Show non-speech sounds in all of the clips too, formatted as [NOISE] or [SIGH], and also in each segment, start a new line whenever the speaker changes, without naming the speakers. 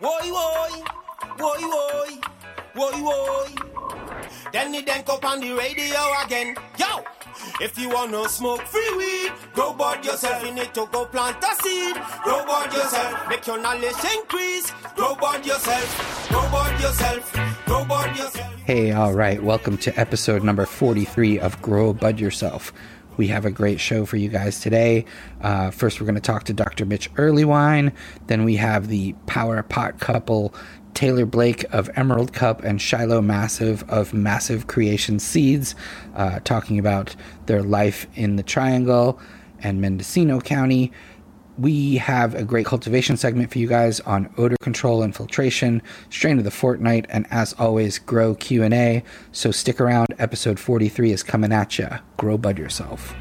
Woy woy, woy woy, woy woy. Then the dank up on the radio again. Yo, if you wanna smoke free weed, grow bud yourself. You need to go plant a seed. Grow bud yourself. Make your knowledge increase. Grow bud yourself. Grow bud yourself. Grow bud yourself.
Hey, all right. Welcome to episode number 43 of Grow Bud Yourself. We have a great show for you guys today. Uh, first, we're going to talk to Dr. Mitch Earleywine. Then we have the Power Pot couple, Taylor Blake of Emerald Cup and Shiloh Massive of Massive Creation Seeds, uh, talking about their life in the Triangle and Mendocino County. We have a great cultivation segment for you guys on odor control and filtration, strain of the fortnight, and as always, grow Q and A. So stick around. Episode 43 is coming at you. Grow bud yourself.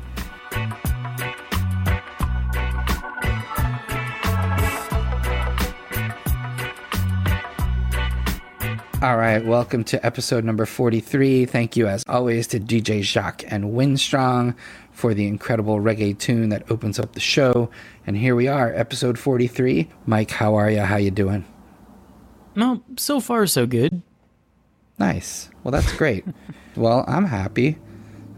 All right, welcome to episode number 43. Thank you, as always, to DJ Jacques and Winstrong for the incredible reggae tune that opens up the show. And here we are, episode 43. Mike, how are you? How you doing?
Well, so far so good.
Nice. Well, that's great. [LAUGHS] well, I'm happy.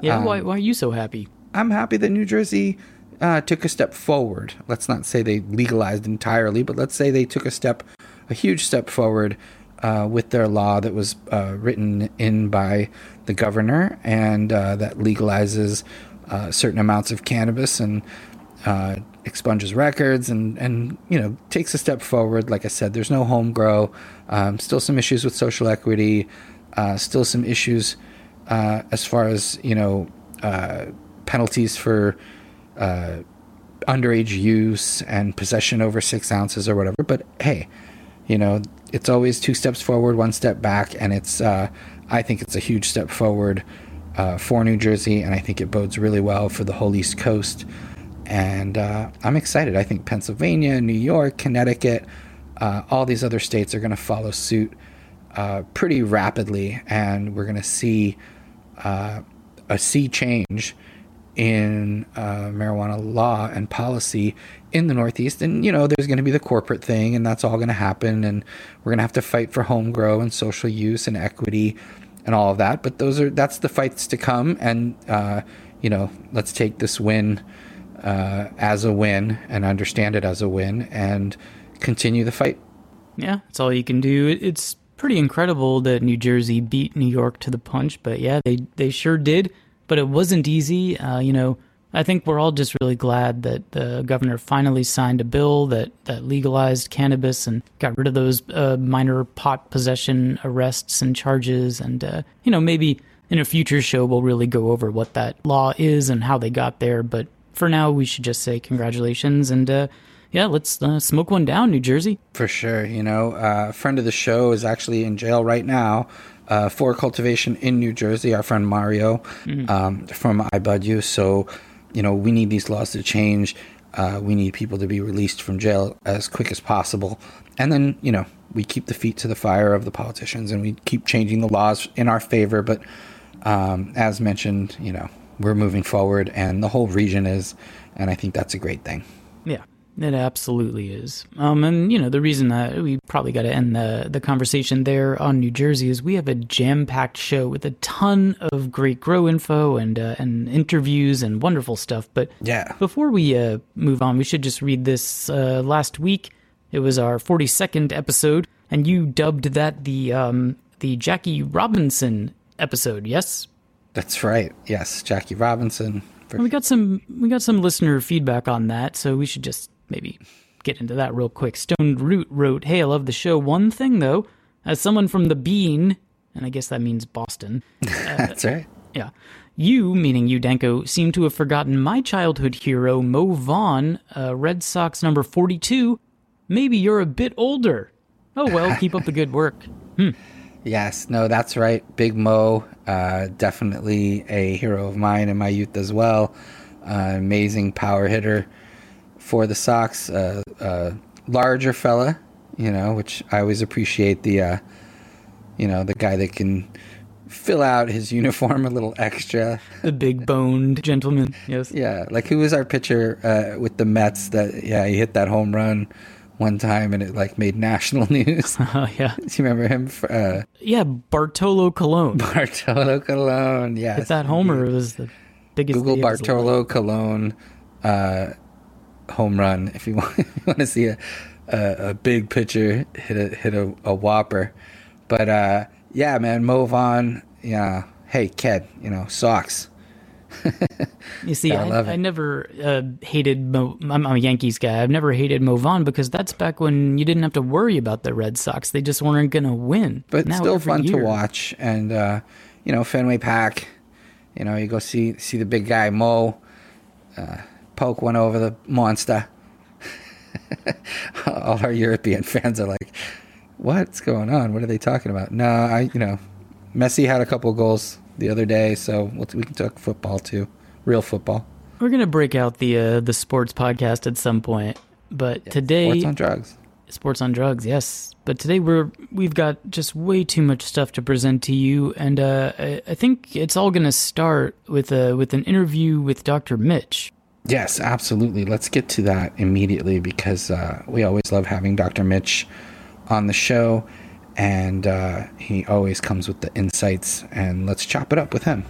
Yeah, um, why, why are you so happy?
I'm happy that New Jersey uh, took a step forward. Let's not say they legalized entirely, but let's say they took a step, a huge step forward uh, with their law that was uh, written in by the governor and uh, that legalizes uh, certain amounts of cannabis and uh, expunges records and, and you know takes a step forward. Like I said, there's no home grow. Um, still some issues with social equity. Uh, still some issues as far as you know penalties for underage use and possession over six ounces or whatever. But hey, you know it's always two steps forward, one step back, and it's uh, I think it's a huge step forward uh, for New Jersey, and I think it bodes really well for the whole East Coast. And uh, I'm excited. I think Pennsylvania, New York, Connecticut, uh, all these other states are going to follow suit uh, pretty rapidly, and we're going to see uh, a sea change in marijuana law and policy in the Northeast. And, you know, there's going to be the corporate thing, and that's all going to happen. And we're going to have to fight for home grow and social use and equity and all of that. But those are, that's the fights to come. And, uh, you know, let's take this win uh, as a win and understand it as a win and continue the fight.
Yeah, that's all you can do. It's pretty incredible that New Jersey beat New York to the punch, but yeah, they, they sure did. But it wasn't easy. Uh, you know, I think we're all just really glad that the governor finally signed a bill that, that legalized cannabis and got rid of those uh, minor pot possession arrests and charges. And, uh, you know, maybe in a future show we'll really go over what that law is and how they got there. But for now, we should just say congratulations and, uh, yeah, let's uh, smoke one down, New Jersey.
For sure. You know, uh, a friend of the show is actually in jail right now uh, for cultivation in New Jersey. Our friend Mario mm-hmm. um, from iBud So you know, we need these laws to change. Uh, we need people to be released from jail as quick as possible. And then, you know, we keep the feet to the fire of the politicians and we keep changing the laws in our favor. But um, as mentioned, you know, we're moving forward and the whole region is. And I think that's a great thing.
Yeah. It absolutely is. Um, and you know the reason that we probably got to end the the conversation there on New Jersey is we have a jam packed show with a ton of great grow info and uh, and interviews and wonderful stuff. But
yeah,
before we uh, move on, we should just read this. Uh, last week, it was our forty second episode, and you dubbed that the um, the Jackie Robinson episode. Yes,
that's right. Yes, Jackie Robinson.
we got some we got some listener feedback on that, so we should just maybe get into that real quick. Stone Root wrote, Hey, I love the show. One thing, though, as someone from the Bean, and I guess that means Boston. [LAUGHS]
Uh, That's right.
Yeah. You, meaning you, Danko, seem to have forgotten my childhood hero, Mo Vaughn, uh, Red Sox number 42. Maybe you're a bit older. Oh, well, keep up the good work. Hmm.
Yes, no, that's right. Big Mo, uh, definitely a hero of mine in my youth as well. Uh, amazing power hitter for the Sox, uh, uh, larger fella, you know, which I always appreciate the, uh, you know, the guy that can fill out his [LAUGHS] uniform a little extra.
The big boned gentleman, yes.
Yeah, like who was our pitcher uh, with the Mets that, yeah, he hit that home run one time, and it like made national [LAUGHS] news. [LAUGHS]
Oh yeah,
Do you remember him? Uh,
yeah. Bartolo Colon. [LAUGHS]
Bartolo Colon. Yes,
Hit that homer was the biggest.
Google
day of his life.
Bartolo Colon uh, home run if you want, if you want to see a, a a big pitcher hit a hit a, a whopper. But uh, yeah, man, move on. Yeah, hey kid, you know socks.
You see,
I
I, I, never uh, hated. Mo- I'm, I'm a Yankees guy. I've never hated Mo Vaughn because that's back when you didn't have to worry about the Red Sox. They just weren't going to win.
but
Now
still fun to watch. And uh, you know, Fenway Park. You know, you go see see the big guy Mo uh, poke one over the monster. [LAUGHS] All our European fans are like, "What's going on? What are they talking about?" No, I you know, Messi had a couple goals the other day, so we can talk football too, real football.
We're to break out the uh, the sports podcast at some point. But today,
Sports on drugs.
Sports on drugs, yes. But today we're we've got just way too much stuff to present to you, and uh, I, I think it's all to start with a with an interview with Dr. Mitch.
Yes, absolutely. Let's get to that immediately because uh, we always love having Dr. Mitch on the show, and uh, he always comes with the insights. And let's chop it up with him.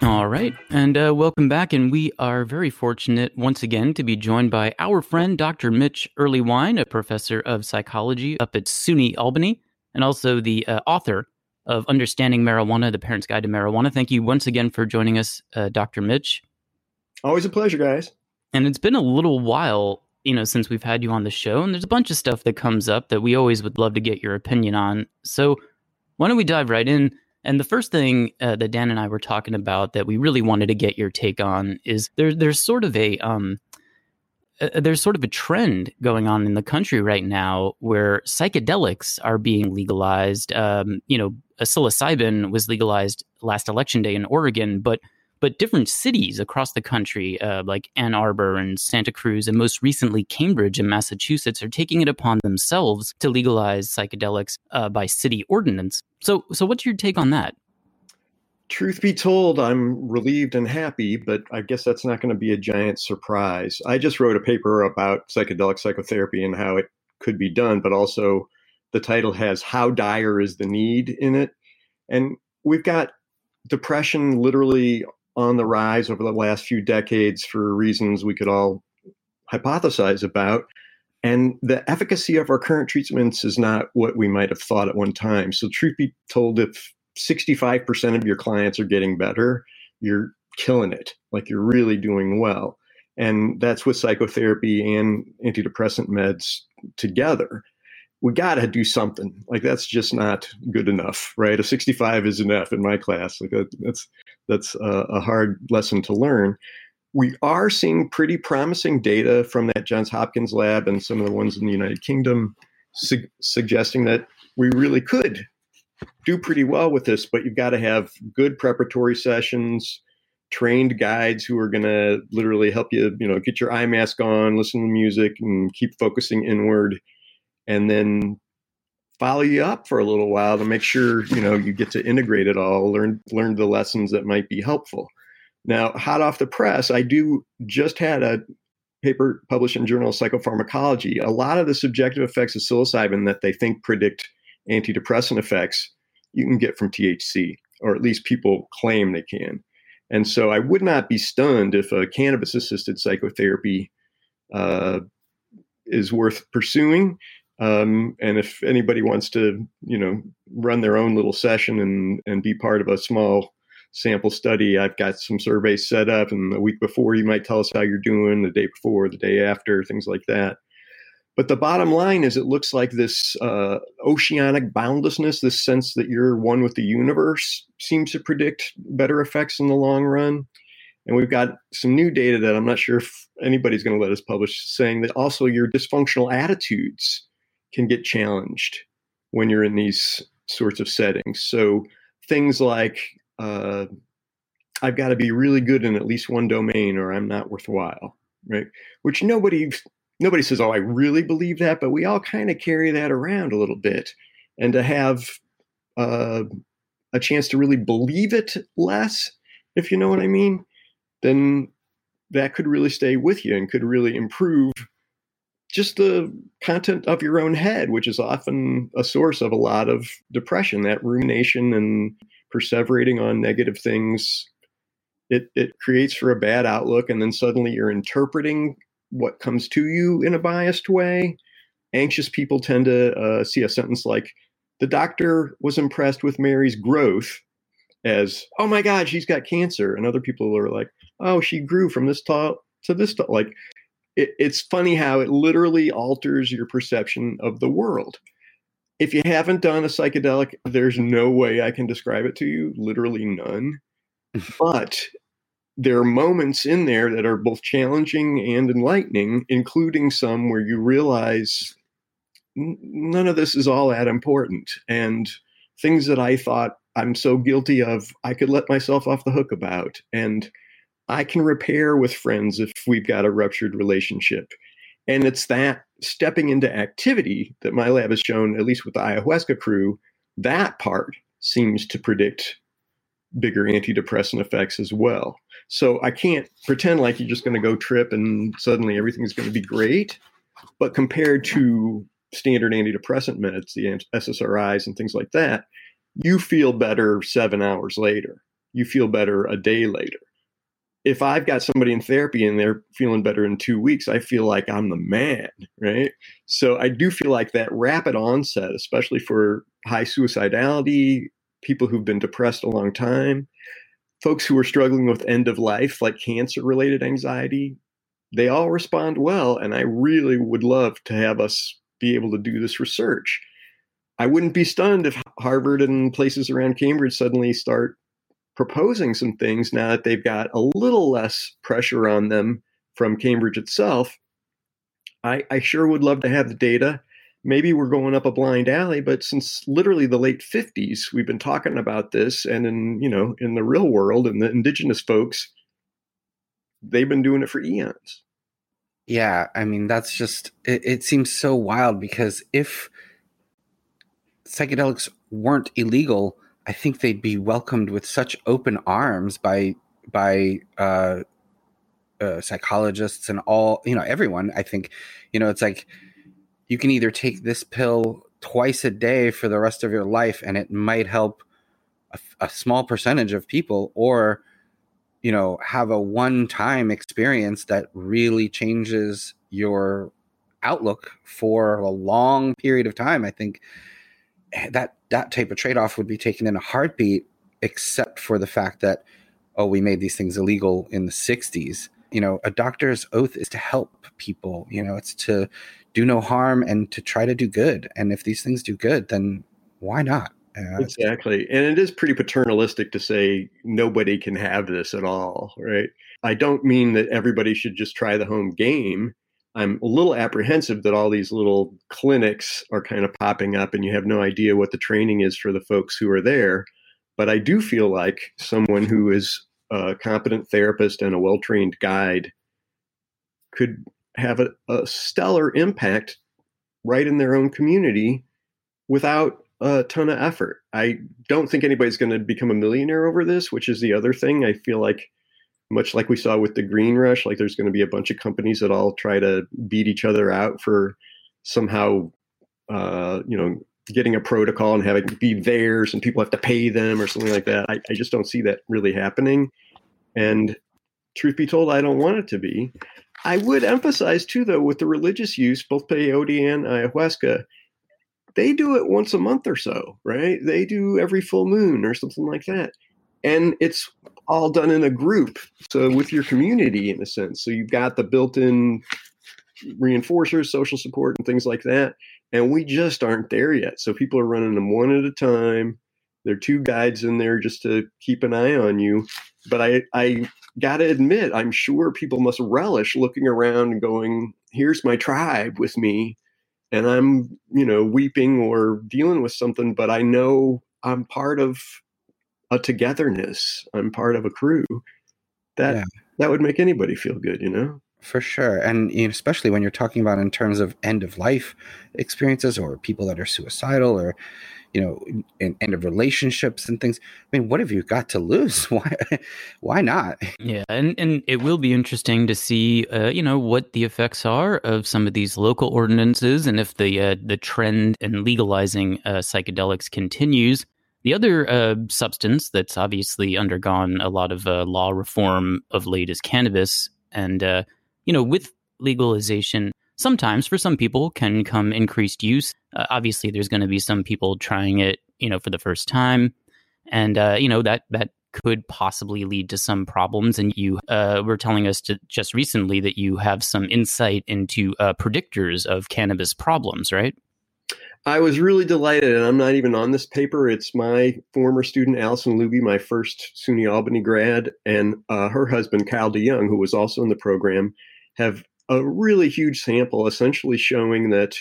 All right, and uh, welcome back. And we are very fortunate once again to be joined by our friend Dr. Mitch Earleywine, a professor of psychology up at SUNY Albany, and also the uh, author of Understanding Marijuana: The Parent's Guide to Marijuana. Thank you once again for joining us, uh, Dr. Mitch.
Always a pleasure, guys.
And it's been a little while, you know, since we've had you on the show, and there's a bunch of stuff that comes up that we always would love to get your opinion on. So, why don't we dive right in? And the first thing uh, that Dan and I were talking about that we really wanted to get your take on is there, there's sort of a um, uh, there's sort of a trend going on in the country right now where psychedelics are being legalized. Um, you know, uh, psilocybin was legalized last election day in Oregon, but but different cities across the country, uh, like Ann Arbor and Santa Cruz, and most recently Cambridge in Massachusetts, are taking it upon themselves to legalize psychedelics uh, by city ordinance. So, so what's your take on that?
Truth be told, I'm relieved and happy, but I guess that's not going to be a giant surprise. I just wrote a paper about psychedelic psychotherapy and how it could be done, but also the title has How Dire is the Need in it. And we've got depression literally on the rise over the last few decades for reasons we could all hypothesize about. And the efficacy of our current treatments is not what we might have thought at one time. So, truth be told, if 65% of your clients are getting better, you're killing it. Like you're really doing well. And that's with psychotherapy and antidepressant meds together. We got to do something. Like that's just not good enough, right? A 65 is F in my class. Like that, that's that's a, a hard lesson to learn. We are seeing pretty promising data from that Johns Hopkins lab and some of the ones in the United Kingdom su- suggesting that we really could do pretty well with this, but you've got to have good preparatory sessions, trained guides who are going to literally help you, you know, get your eye mask on, listen to music, and keep focusing inward, and then follow you up for a little while to make sure you know you get to integrate it all, learn learn the lessons that might be helpful. Now, hot off the press, I do just had a paper published in Journal of Psychopharmacology. A lot of the subjective effects of psilocybin that they think predict antidepressant effects you can get from THC, or at least people claim they can. And so I would not be stunned if a cannabis assisted psychotherapy uh, is worth pursuing. Um, and if anybody wants to, you know, run their own little session and, and be part of a small sample study, I've got some surveys set up. And the week before, you might tell us how you're doing, the day before, the day after, things like that. But the bottom line is, it looks like this uh, oceanic boundlessness, this sense that you're one with the universe, seems to predict better effects in the long run. And we've got some new data that I'm not sure if anybody's going to let us publish, saying that also your dysfunctional attitudes can get challenged when you're in these sorts of settings. So things like, uh, I've got to be really good in at least one domain, or I'm not worthwhile, right? Which nobody nobody says, "Oh, I really believe that," but we all kind of carry that around a little bit. And to have uh, a chance to really believe it less, if you know what I mean, then that could really stay with you and could really improve just the content of your own head, which is often a source of a lot of depression, that rumination and perseverating on negative things. It, it creates for a bad outlook, and then suddenly you're interpreting what comes to you in a biased way. Anxious people tend to uh, see a sentence like, the doctor was impressed with Mary's growth as, oh my God, she's got cancer. And other people are like, oh, she grew from this tall to this tall. Like, it, it's funny how it literally alters your perception of the world. If you haven't done a psychedelic, there's no way I can describe it to you, literally none. [LAUGHS] but there are moments in there that are both challenging and enlightening, including some where you realize none of this is all that important. And things that I thought I'm so guilty of, I could let myself off the hook about. And I can repair with friends if we've got a ruptured relationship. And it's that stepping into activity that my lab has shown, at least with the ayahuasca crew, that part seems to predict bigger antidepressant effects as well. So I can't pretend like you're just going to go trip and suddenly everything is going to be great. But compared to standard antidepressant meds, the SSRIs and things like that, you feel better seven hours later. You feel better a day later. If I've got somebody in therapy and they're feeling better in two weeks, I feel like I'm the man, right? So I do feel like that rapid onset, especially for high suicidality, people who've been depressed a long time, folks who are struggling with end of life, like cancer related anxiety, they all respond well. And I really would love to have us be able to do this research. I wouldn't be stunned if Harvard and places around Cambridge suddenly start proposing some things now that they've got a little less pressure on them from Cambridge itself. I, I sure would love to have the data. Maybe we're going up a blind alley, but since literally the late 50s, we've been talking about this, and in you know in the real world, and the indigenous folks, they've been doing it for eons.
Yeah, I mean that's just it, it seems so wild because if psychedelics weren't illegal, I think they'd be welcomed with such open arms by by uh, uh, psychologists and all you know everyone. I think you know it's like you can either take this pill twice a day for the rest of your life, and it might help a, a small percentage of people, or you know have a one time experience that really changes your outlook for a long period of time i think that that type of trade-off would be taken in a heartbeat except for the fact that oh we made these things illegal in the 60s you know a doctor's oath is to help people you know it's to do no harm and to try to do good and if these things do good then why not
uh, exactly. And it is pretty paternalistic to say nobody can have this at all, right? I don't mean that everybody should just try the home game. I'm a little apprehensive that all these little clinics are kind of popping up and you have no idea what the training is for the folks who are there. But I do feel like someone who is a competent therapist and a well trained guide could have a, a stellar impact right in their own community without a ton of effort. I don't think anybody's going to become a millionaire over this, which is the other thing. I feel like, much like we saw with the green rush, like there's going to be a bunch of companies that all try to beat each other out for somehow, uh, you know, getting a protocol and having be theirs and people have to pay them or something like that. I, I just don't see that really happening. And truth be told, I don't want it to be. I would emphasize too, though, with the religious use, both peyote and ayahuasca, they do it once a month or so, right? They do every full moon or something like that. And it's all done in a group. So with your community in a sense. So you've got the built-in reinforcers, social support and things like that. And we just aren't there yet. So people are running them one at a time. There are two guides in there just to keep an eye on you. But I, I gotta admit, I'm sure people must relish looking around and going, here's my tribe with me and I'm, you know, weeping or dealing with something, but I know I'm part of a togetherness. I'm part of a crew. That yeah. that would make anybody feel good, you know.
For sure. And especially when you're talking about in terms of end of life experiences or people that are suicidal or, you know, in, end of relationships and things. I mean, what have you got to lose? [LAUGHS] Why, why not?
Yeah. And, and it will be interesting to see, uh, you know, what the effects are of some of these local ordinances and if the, uh, the trend in legalizing uh, psychedelics continues. The other uh, substance that's obviously undergone a lot of uh, law reform of late is cannabis. And, uh, you know, with legalization, sometimes for some people can come increased use. Uh, obviously, there's going to be some people trying it, you know, for the first time, and uh, you know that that could possibly lead to some problems. And you uh, were telling us to, just recently that you have some insight into uh, predictors of cannabis problems, right?
I was really delighted, and I'm not even on this paper. It's my former student, Allison Luby, my first SUNY Albany grad, and uh, her husband, Kyle DeYoung, who was also in the program, have a really huge sample, essentially showing that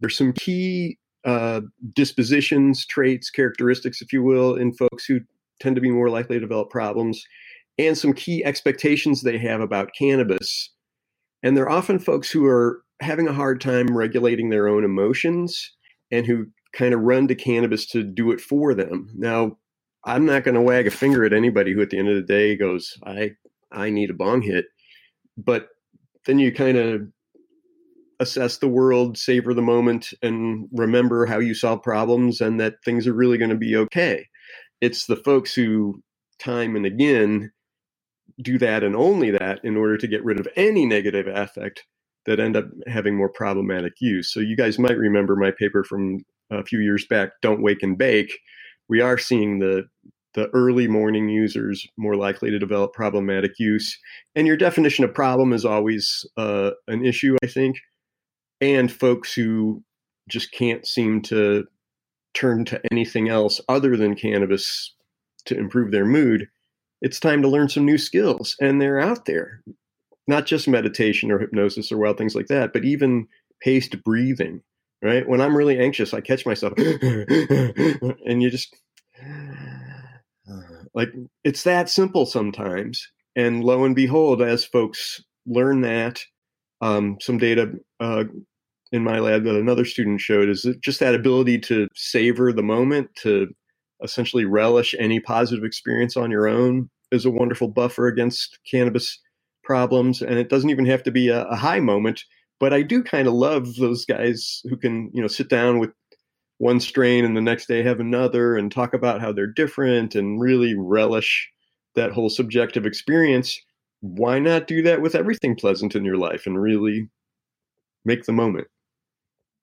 there's some key uh, dispositions, traits, characteristics, if you will, in folks who tend to be more likely to develop problems, and some key expectations they have about cannabis. And they're often folks who are having a hard time regulating their own emotions and who kind of run to cannabis to do it for them. Now, I'm not going to wag a finger at anybody who at the end of the day goes, I I need a bong hit. But then you kind of assess the world, savor the moment, and remember how you solve problems and that things are really going to be okay. It's the folks who, time and again, do that and only that in order to get rid of any negative affect that end up having more problematic use. So you guys might remember my paper from a few years back, Don't Wake and Bake. We are seeing the the early morning users more likely to develop problematic use. And your definition of problem is always uh, an issue, I think. And folks who just can't seem to turn to anything else other than cannabis to improve their mood, it's time to learn some new skills. And they're out there, not just meditation or hypnosis or wild things like that, but even paced breathing, right? When I'm really anxious, I catch myself [LAUGHS] and you just [SIGHS] like it's that simple sometimes. And lo and behold, as folks learn that, um, some data uh, in my lab that another student showed is that just that ability to savor the moment, to essentially relish any positive experience on your own, is a wonderful buffer against cannabis problems. And it doesn't even have to be a, a high moment. But I do kind of love those guys who can, you know, sit down with one strain and the next day have another and talk about how they're different and really relish that whole subjective experience, why not do that with everything pleasant in your life and really make the moment?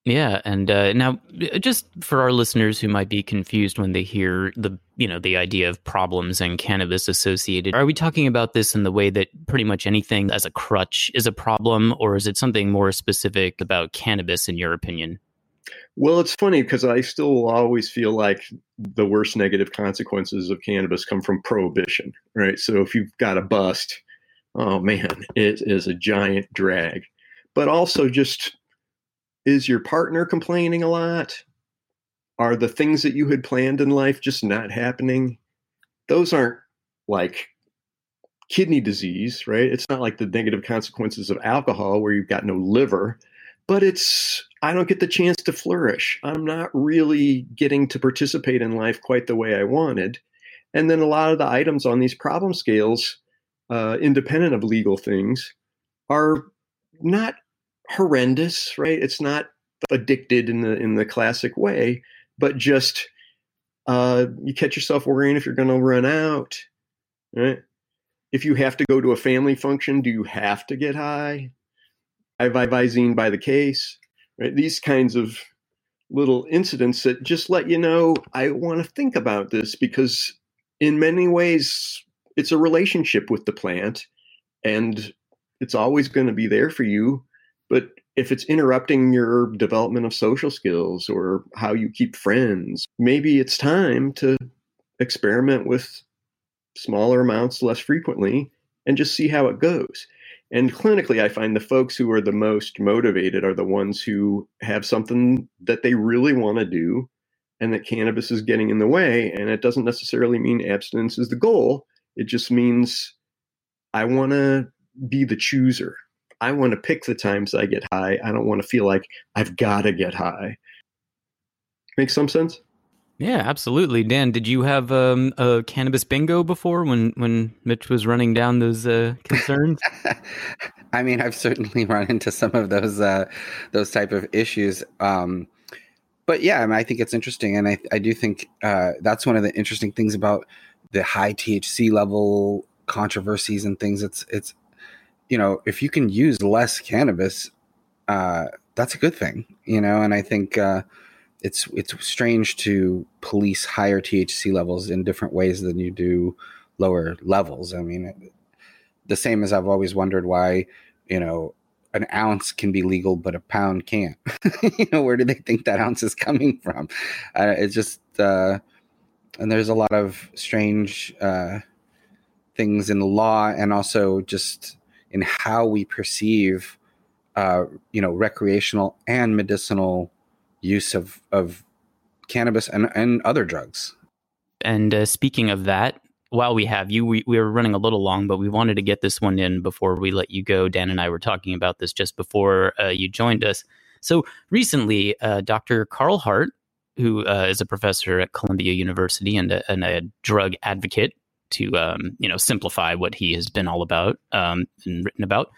Yeah, and uh, now just for our listeners who might be confused when they hear the you know the idea of problems and cannabis associated, are we talking about this in the way that pretty much anything as a crutch is a problem, or is it something more specific about cannabis in your opinion?
Well, it's funny because I still always feel like the worst negative consequences of cannabis come from prohibition, right? So if you've got a bust, oh man, it is a giant drag. But also, just is your partner complaining a lot? Are the things that you had planned in life just not happening? Those aren't like kidney disease, right? It's not like the negative consequences of alcohol where you've got no liver but it's I don't get the chance to flourish. I'm not really getting to participate in life quite the way I wanted. And then a lot of the items on these problem scales, uh, independent of legal things, are not horrendous, right? It's not addicted in the in the classic way, but just uh, you catch yourself worrying if you're going to run out, right? If you have to go to a family function, do you have to get high? Visine by the case, right? These kinds of little incidents that just let you know I want to think about this because in many ways it's a relationship with the plant and it's always going to be there for you but if it's interrupting your development of social skills or how you keep friends maybe it's time to experiment with smaller amounts less frequently and just see how it goes and clinically, I find the folks who are the most motivated are the ones who have something that they really want to do and that cannabis is getting in the way. And it doesn't necessarily mean abstinence is the goal, it just means I want to be the chooser. I want to pick the times I get high. I don't want to feel like I've got to get high. Makes some sense?
Yeah, absolutely. Dan, did you have um, a cannabis bingo before when, when Mitch was running down those uh, concerns? [LAUGHS]
I mean, I've certainly [LAUGHS] run into some of those uh, those type of issues. Um, but yeah, I, mean, I think it's interesting, and I, I do think uh, that's one of the interesting things about the high THC level controversies and things. It's it's you know if you can use less cannabis, uh, that's a good thing, you know. And I think uh, it's it's strange to police higher THC levels in different ways than you do lower levels. I mean, the same as I've always wondered why you know an ounce can be legal but a pound can't. [LAUGHS] you know, where do they think that ounce is coming from? Uh, it's just uh, and there's a lot of strange uh, things in the law and also just in how we perceive uh, you know recreational and medicinal use of of cannabis and and other drugs.
And uh, speaking of that, while we have you, we, we were running a little long, but we wanted to get this one in before we let you go. Dan and I were talking about this just before uh, you joined us. So recently, uh, Dr. Carl Hart, who uh, is a professor at Columbia University and a, and a drug advocate, to um, you know simplify what he has been all about um, and written about,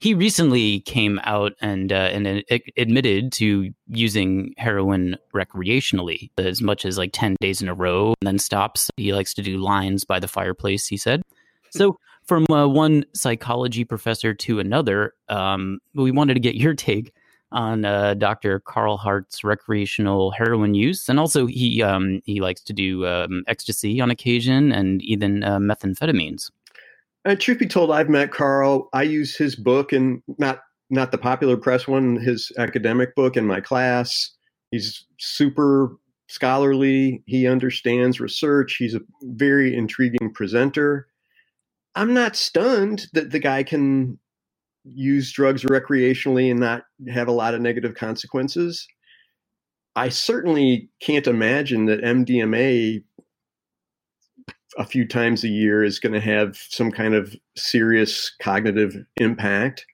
he recently came out and uh, and admitted to using heroin recreationally as much as like 10 days in a row and then stops. He likes to do lines by the fireplace he said. So from uh, one psychology professor to another um, we wanted to get your take on uh, Dr. Carl Hart's recreational heroin use, and also he um, he likes to do um, ecstasy on occasion and even uh, methamphetamines.
Uh, truth be told, I've met Carl. I use his book and not not the popular press one, his academic book in my class. He's super scholarly. He understands research. He's a very intriguing presenter. I'm not stunned that the guy can use drugs recreationally and not have a lot of negative consequences. I certainly can't imagine that MDMA a few times a year is going to have some kind of serious cognitive impact.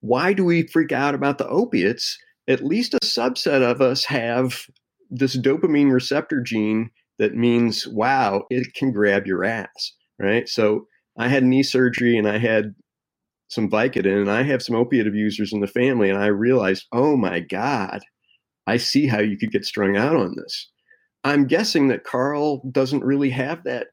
Why do we freak out about the opiates? At least a subset of us have this dopamine receptor gene that means, wow, it can grab your ass, right? So I had knee surgery and I had some Vicodin and I have some opiate abusers in the family. And I realized, oh my God, I see how you could get strung out on this. I'm guessing that Carl doesn't really have that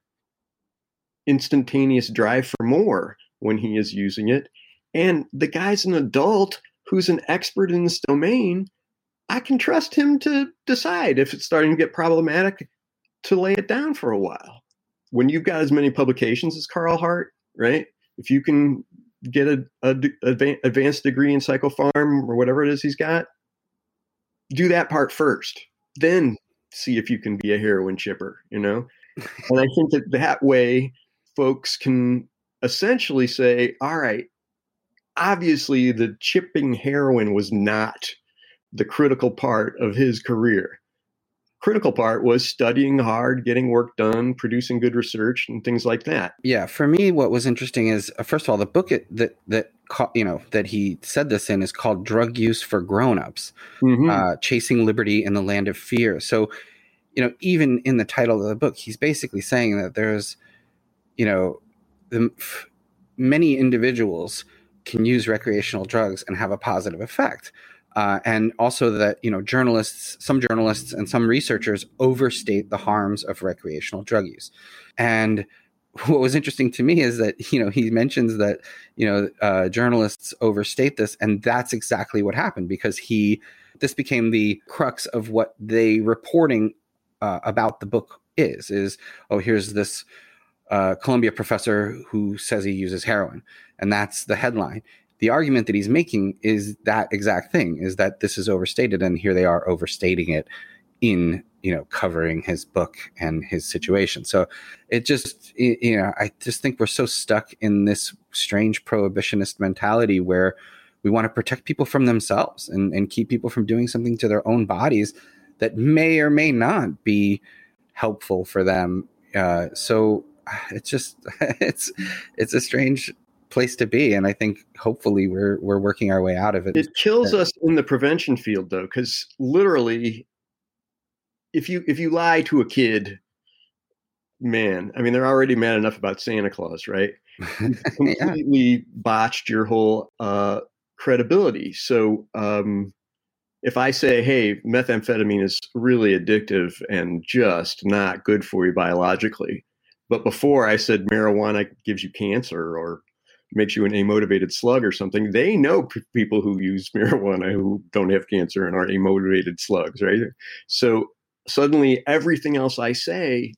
instantaneous drive for more when he is using it. And the guy's an adult who's an expert in this domain. I can trust him to decide if it's starting to get problematic to lay it down for a while. When you've got as many publications as Carl Hart, right? If you can get a, a, a advanced degree in psychopharm or whatever it is he's got, do that part first. Then see if you can be a heroin chipper, you know? [LAUGHS] and I think that that way folks can essentially say, all right, obviously the chipping heroin was not the critical part of his career. Critical part was studying hard, getting work done, producing good research, and things like that.
Yeah, for me, what was interesting is uh, first of all, the book it, that that you know that he said this in is called "Drug Use for Grown-ups: mm-hmm. uh, Chasing Liberty in the Land of Fear." So, you know, even in the title of the book, he's basically saying that there's you know, the, f- many individuals can use recreational drugs and have a positive effect. Uh, and also that you know journalists, some journalists and some researchers overstate the harms of recreational drug use. And [LAUGHS] what was interesting to me is that you know he mentions that you know uh, journalists overstate this, and that's exactly what happened because he this became the crux of what they reporting uh, about the book is is oh here's this uh, Columbia professor who says he uses heroin, and that's the headline. The argument that he's making is that exact thing: is that this is overstated, and here they are overstating it in you know covering his book and his situation. So it just you know I just think we're so stuck in this strange prohibitionist mentality where we want to protect people from themselves and, and keep people from doing something to their own bodies that may or may not be helpful for them. Uh, so [SIGHS] it's just [LAUGHS] it's it's a strange place to be, and I think hopefully we're we're working our way out of it.
It kills us in the prevention field though, because literally, if you if you lie to a kid, man, I mean they're already mad enough about Santa Claus, right? [LAUGHS] completely yeah. botched your whole uh, credibility. So um, if I say, hey, methamphetamine is really addictive and just not good for you biologically, but before I said marijuana gives you cancer or makes you an amotivated slug or something, they know p- people who use [LAUGHS] marijuana who don't have cancer and aren't amotivated slugs, right? So suddenly everything else I say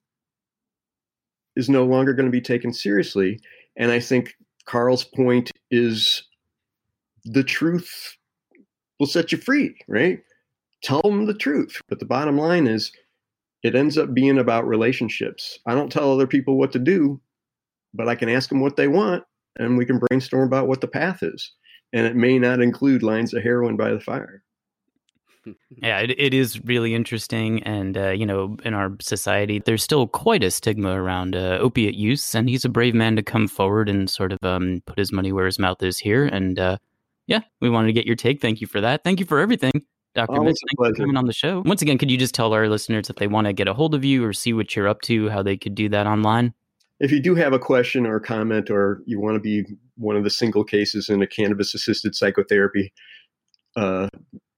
is no longer going to be taken seriously. And I think Carl's point is the truth will set you free, right? Tell them the truth. But the bottom line is it ends up being about relationships. I don't tell other people what to do, but I can ask them what they want and we can brainstorm about what the path is. And it may not include lines of heroin by the fire.
Yeah, it, it is really interesting. And, uh, you know, in our society, there's still quite a stigma around uh, opiate use. And he's a brave man to come forward and sort of um, put his money where his mouth is here. And uh, yeah, we wanted to get your take. Thank you for that. Thank you for everything. Dr. Mitch, thanks for coming on the show. Once again, could you just tell our listeners if they want to get a hold of you or see what you're up to, how they could do that online?
If you do have a question or a comment, or you want to be one of the single cases in a cannabis assisted psychotherapy uh,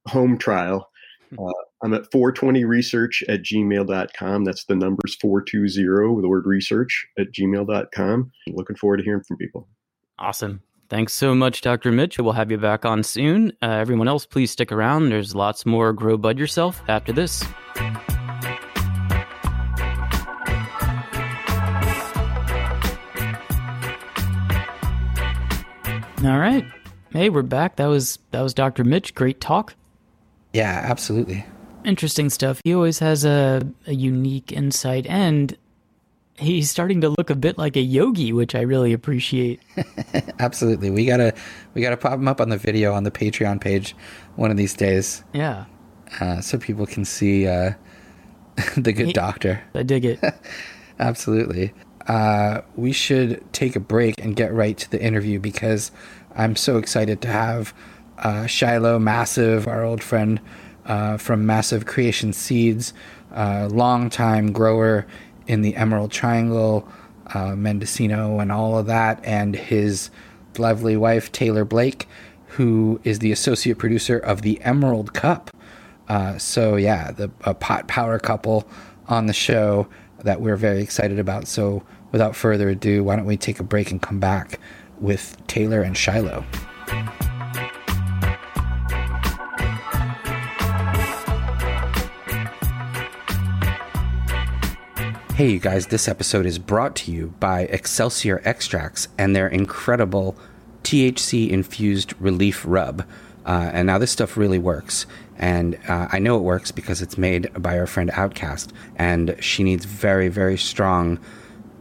home trial, hmm. uh, I'm at 420research at gmail.com. That's the numbers 420, the word research at gmail.com. looking forward to hearing from people.
Awesome. Thanks so much, Dr. Mitch. We'll have you back on soon. Uh, everyone else, please stick around. There's lots more Grow Bud Yourself after this. All right. Hey, we're back. That was that was Dr. Mitch. Great talk.
Yeah, absolutely.
Interesting stuff. He always has a, a unique insight and he's starting to look a bit like a yogi, which I really appreciate. [LAUGHS]
Absolutely, we gotta we gotta pop him up on the video on the Patreon page one of these days.
Yeah,
uh, so people can see uh, [LAUGHS] the good he, doctor.
I dig it. [LAUGHS]
Absolutely. Uh, we should take a break and get right to the interview because I'm so excited to have uh, Shiloh Massive, our old friend uh, from Massive Creation Seeds, uh, longtime grower in the Emerald Triangle, uh, Mendocino, and all of that, and his lovely wife, Taylor Blake, who is the associate producer of the Emerald Cup. Uh, so, yeah, the pot power couple on the show that we're very excited about. So, without further ado, why don't we take a break and come back with Taylor and Shiloh? Hey, you guys, this episode is brought to you by Excelsior Extracts and their incredible THC infused relief rub. Uh, and now this stuff really works. And uh, I know it works because it's made by our friend Outcast, and she needs very, very strong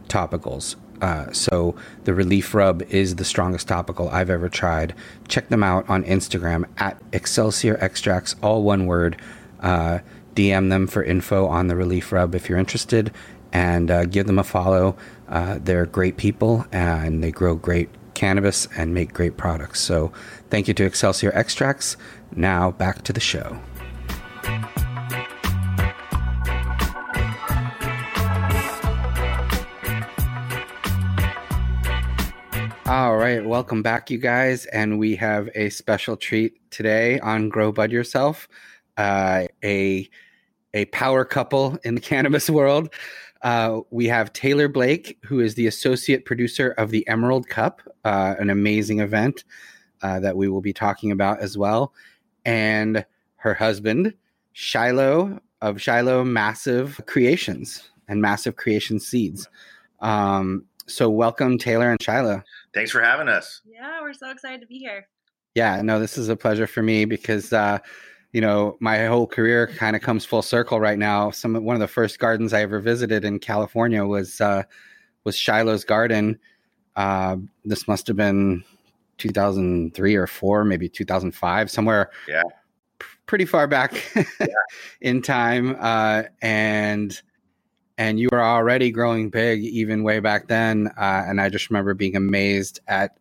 topicals. Uh, so the Relief Rub is the strongest topical I've ever tried. Check them out on Instagram at Excelsior Extracts, all one word. Uh, DM them for info on the Relief Rub if you're interested and uh, give them a follow. Uh, they're great people and they grow great cannabis and make great products. So thank you to Excelsior Extracts. Now back to the show. All right, welcome back, you guys. And we have a special treat today on Grow Bud Yourself. Uh, a a power couple in the [LAUGHS] cannabis world. Uh, we have Taylor Blake, who is the associate producer of the Emerald Cup, uh, an amazing event uh, that we will be talking about as well, and her husband, Shiloh of Shiloh Massive Creations and Massive Creation Seeds. Um, so, welcome, Taylor and Shiloh.
Thanks for having us.
Yeah, we're so excited to be here.
Yeah, no, this is a pleasure for me because uh, you know, my whole career kind of comes full circle right now. Some one of the first gardens I ever visited in California was uh, was Shiloh's garden. Uh, this must have been 2003 or four, maybe 2005, somewhere.
Yeah,
p- pretty far back yeah. [LAUGHS] in time. Uh, and and you were already growing big even way back then. Uh, and I just remember being amazed at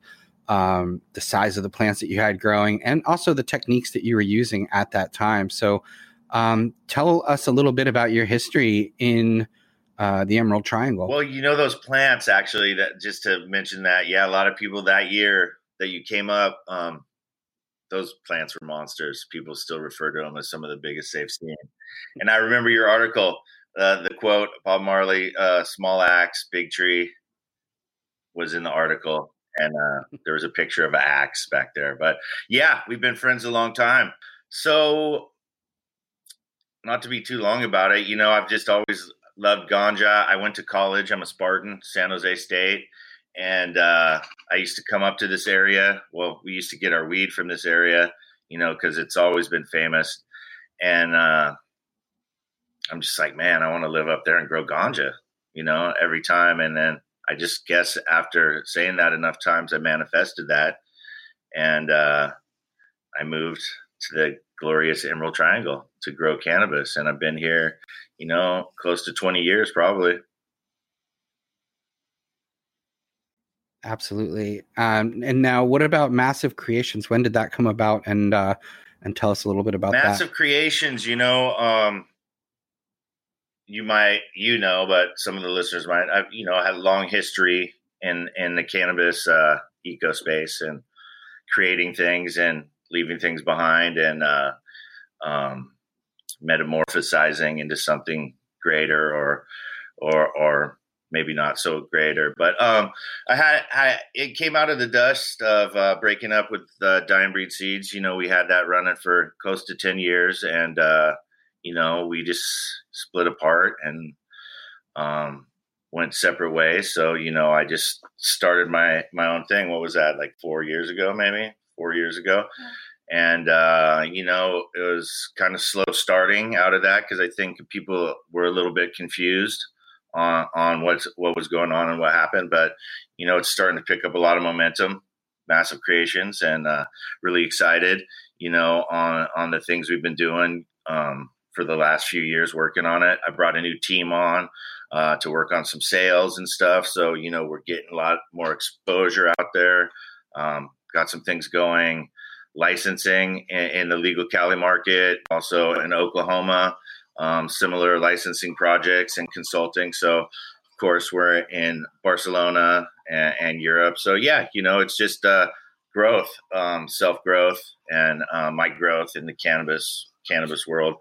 um, the size of the plants that you had growing, and also the techniques that you were using at that time. So, um, tell us a little bit about your history in uh, the Emerald Triangle.
Well, you know those plants actually. That just to mention that, yeah, a lot of people that year that you came up, um, those plants were monsters. People still refer to them as some of the biggest they've seen. And I remember your article, uh, the quote, Bob Marley, uh, "Small axe, big tree," was in the article, and uh, there was a picture of an axe back there. But yeah, we've been friends a long time. So, not to be too long about it, you know, I've just always loved ganja. I went to college. I'm a Spartan, San Jose State, and uh, I used to come up to this area. Well, we used to get our weed from this area, you know, because it's always been famous. And uh, I'm just like, man, I want to live up there and grow ganja, you know, every time. And then I just guess after saying that enough times, I manifested that, and uh, I moved to the glorious Emerald Triangle to grow cannabis. And I've been here you know, close to 20 years probably.
Absolutely. Um, and now, what about Massive Creations? When did that come about? And uh, and tell us a little bit about
Massive
that.
Massive Creations, you know, um, you might you know, but some of the listeners might, I've you know, I had a long history in in the cannabis uh, eco space and creating things and leaving things behind and uh, um, metamorphosizing into something greater or or or maybe not so greater. But um, I had I, it came out of the dust of uh, breaking up with uh, Dying Breed Seeds. You know, we had that running for close to ten years, and uh, you know, we just split apart and um, went separate ways. So you know, I just started my my own thing. What was that? Like four years ago, maybe four years ago. Yeah and uh, you know it was kind of slow starting out of that because I think people were a little bit confused on on what what was going on and what happened. But you know it's starting to pick up a lot of momentum, massive creations, and uh, really excited. You know on on the things we've been doing um, for the last few years working on it. I brought a new team on. Uh, to work on some sales and stuff. So, you know, we're getting a lot more exposure out there. Um, got some things going licensing in, in the legal Cali market, also in Oklahoma, um, similar licensing projects and consulting. So, of course, we're in Barcelona and, and Europe. So, yeah, you know, it's just uh, growth, um, self growth, and uh, my growth in the cannabis cannabis world.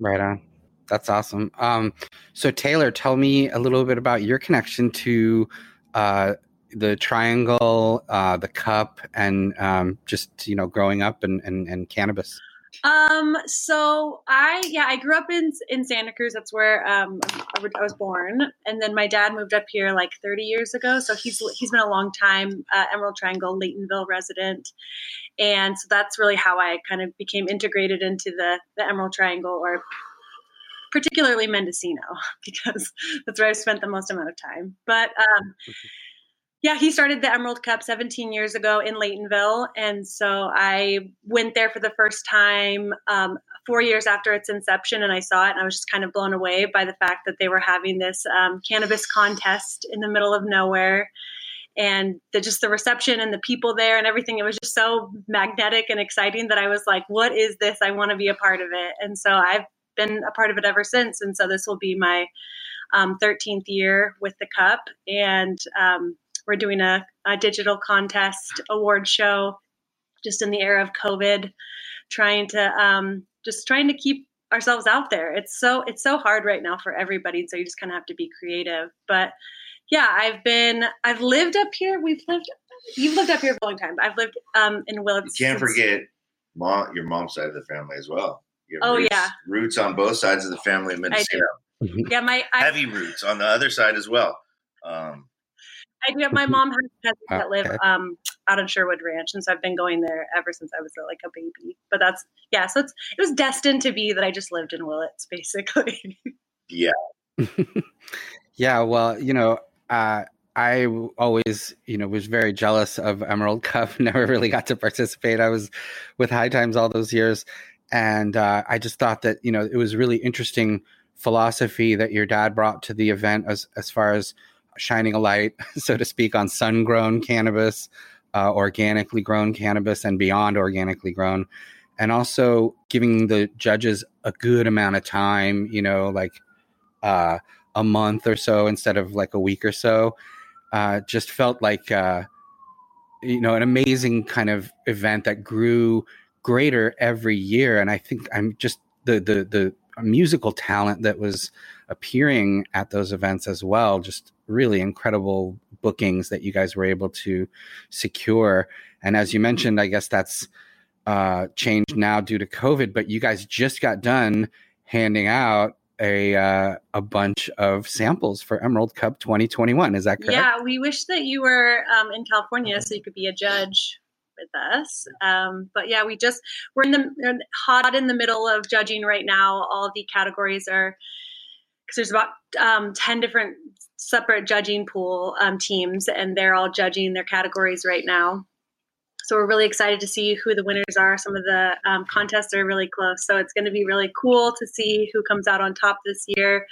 Right on. That's awesome. Um, so, Taylor, tell me a little bit about your connection to uh, the triangle, uh, the cup, and um, just you know growing up and, and, and cannabis?
Um, so I yeah I grew up in in Santa Cruz. That's where um, I was born, and then my dad moved up here like 30 years ago. So he's he's been a long time uh, Emerald Triangle Laytonville resident, and so that's really how I kind of became integrated into the the Emerald Triangle or particularly Mendocino [LAUGHS] because that's where I've spent the most amount of time. But um, [LAUGHS] yeah, he started the Emerald Cup 17 years ago in Laytonville. And so I went there for the first time um, four years after its inception and I saw it and I was just kind of blown away by the fact that they were having this um, cannabis contest in the middle of nowhere. And the, just the reception and the people there and everything, it was just so magnetic and exciting that I was like, what is this? I want to be a part of it. And so I've been a part of it ever since. And so this will be my um, 13th year with the cup. And um, we're doing a, a digital contest award show just in the era of COVID, trying to um, just trying to keep ourselves out there. It's so it's so hard right now for everybody, so you just kind of have to be creative. But yeah, I've been I've lived up here. We've lived you've lived up here for a long time. I've lived um, in Willits.
You can't forget mom, your mom's side of the family as well.
oh
roots,
yeah,
roots on both sides of the family in Mendocino.
Yeah, my I,
heavy roots on the other side as well. Um,
I do. My mom has cousins okay. that live um, out on Sherwood Ranch, and so I've been going there ever since I was like a baby. But that's yeah. So it's it was destined to be that I just lived in Willits, basically. [LAUGHS]
yeah. [LAUGHS]
yeah. Well, you know, uh, I always, you know, was very jealous of Emerald Cup. [LAUGHS] Never really got to participate. I was with High Times all those years, and uh, I just thought that you know it was really interesting philosophy that your dad brought to the event as as far as shining a light, [LAUGHS] so to speak, on sun grown cannabis, uh, organically grown cannabis and beyond organically grown, and also giving the judges a good amount of time. You know, like uh, a month or so instead of like a week or so. Uh, just felt like uh, you know an amazing kind of event that grew greater every year, and I think I'm just the the the musical talent that was appearing at those events as well. Just really incredible bookings that you guys were able to secure. And as you mentioned, I guess that's uh, changed now due to COVID, but you guys just got done handing out a uh, a bunch of samples for Emerald Cup 2021. Is that correct?
Yeah, we wish that you were um, in California so you could be a judge with us. Um, but yeah, we just we're in the hot in the middle of judging right now. All the categories are because there's about um, ten different separate judging pool um, teams, and they're all judging their categories right now. So we're really excited to see who the winners are. Some of the um, contests are really close, so it's going to be really cool to see who comes out on top this year.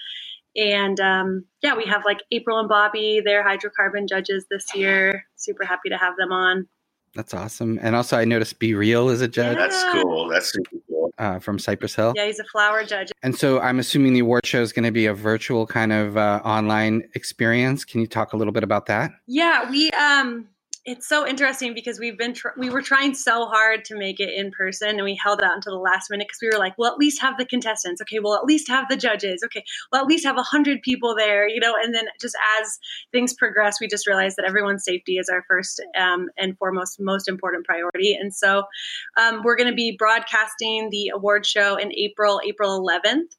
And um, yeah, we have like April and Bobby, they're hydrocarbon judges this year. Super happy to have them on.
That's awesome. And also, I noticed B-Real is a judge.
Yeah. That's cool. That's super cool.
Uh, from Cypress Hill.
Yeah, he's a flower judge.
And so I'm assuming the award show is going to be a virtual kind of uh, online experience. Can you talk a little bit about that?
Yeah, we um it's so interesting because we've been tr- we were trying so hard to make it in person and we held out until the last minute because we were like well at least have the contestants. Okay well at least have the judges. Okay well at least have a hundred people there you know and then just as things progress we just realized that everyone's safety is our first um, and foremost most important priority. And so um, we're going to be broadcasting the award show in april april 11th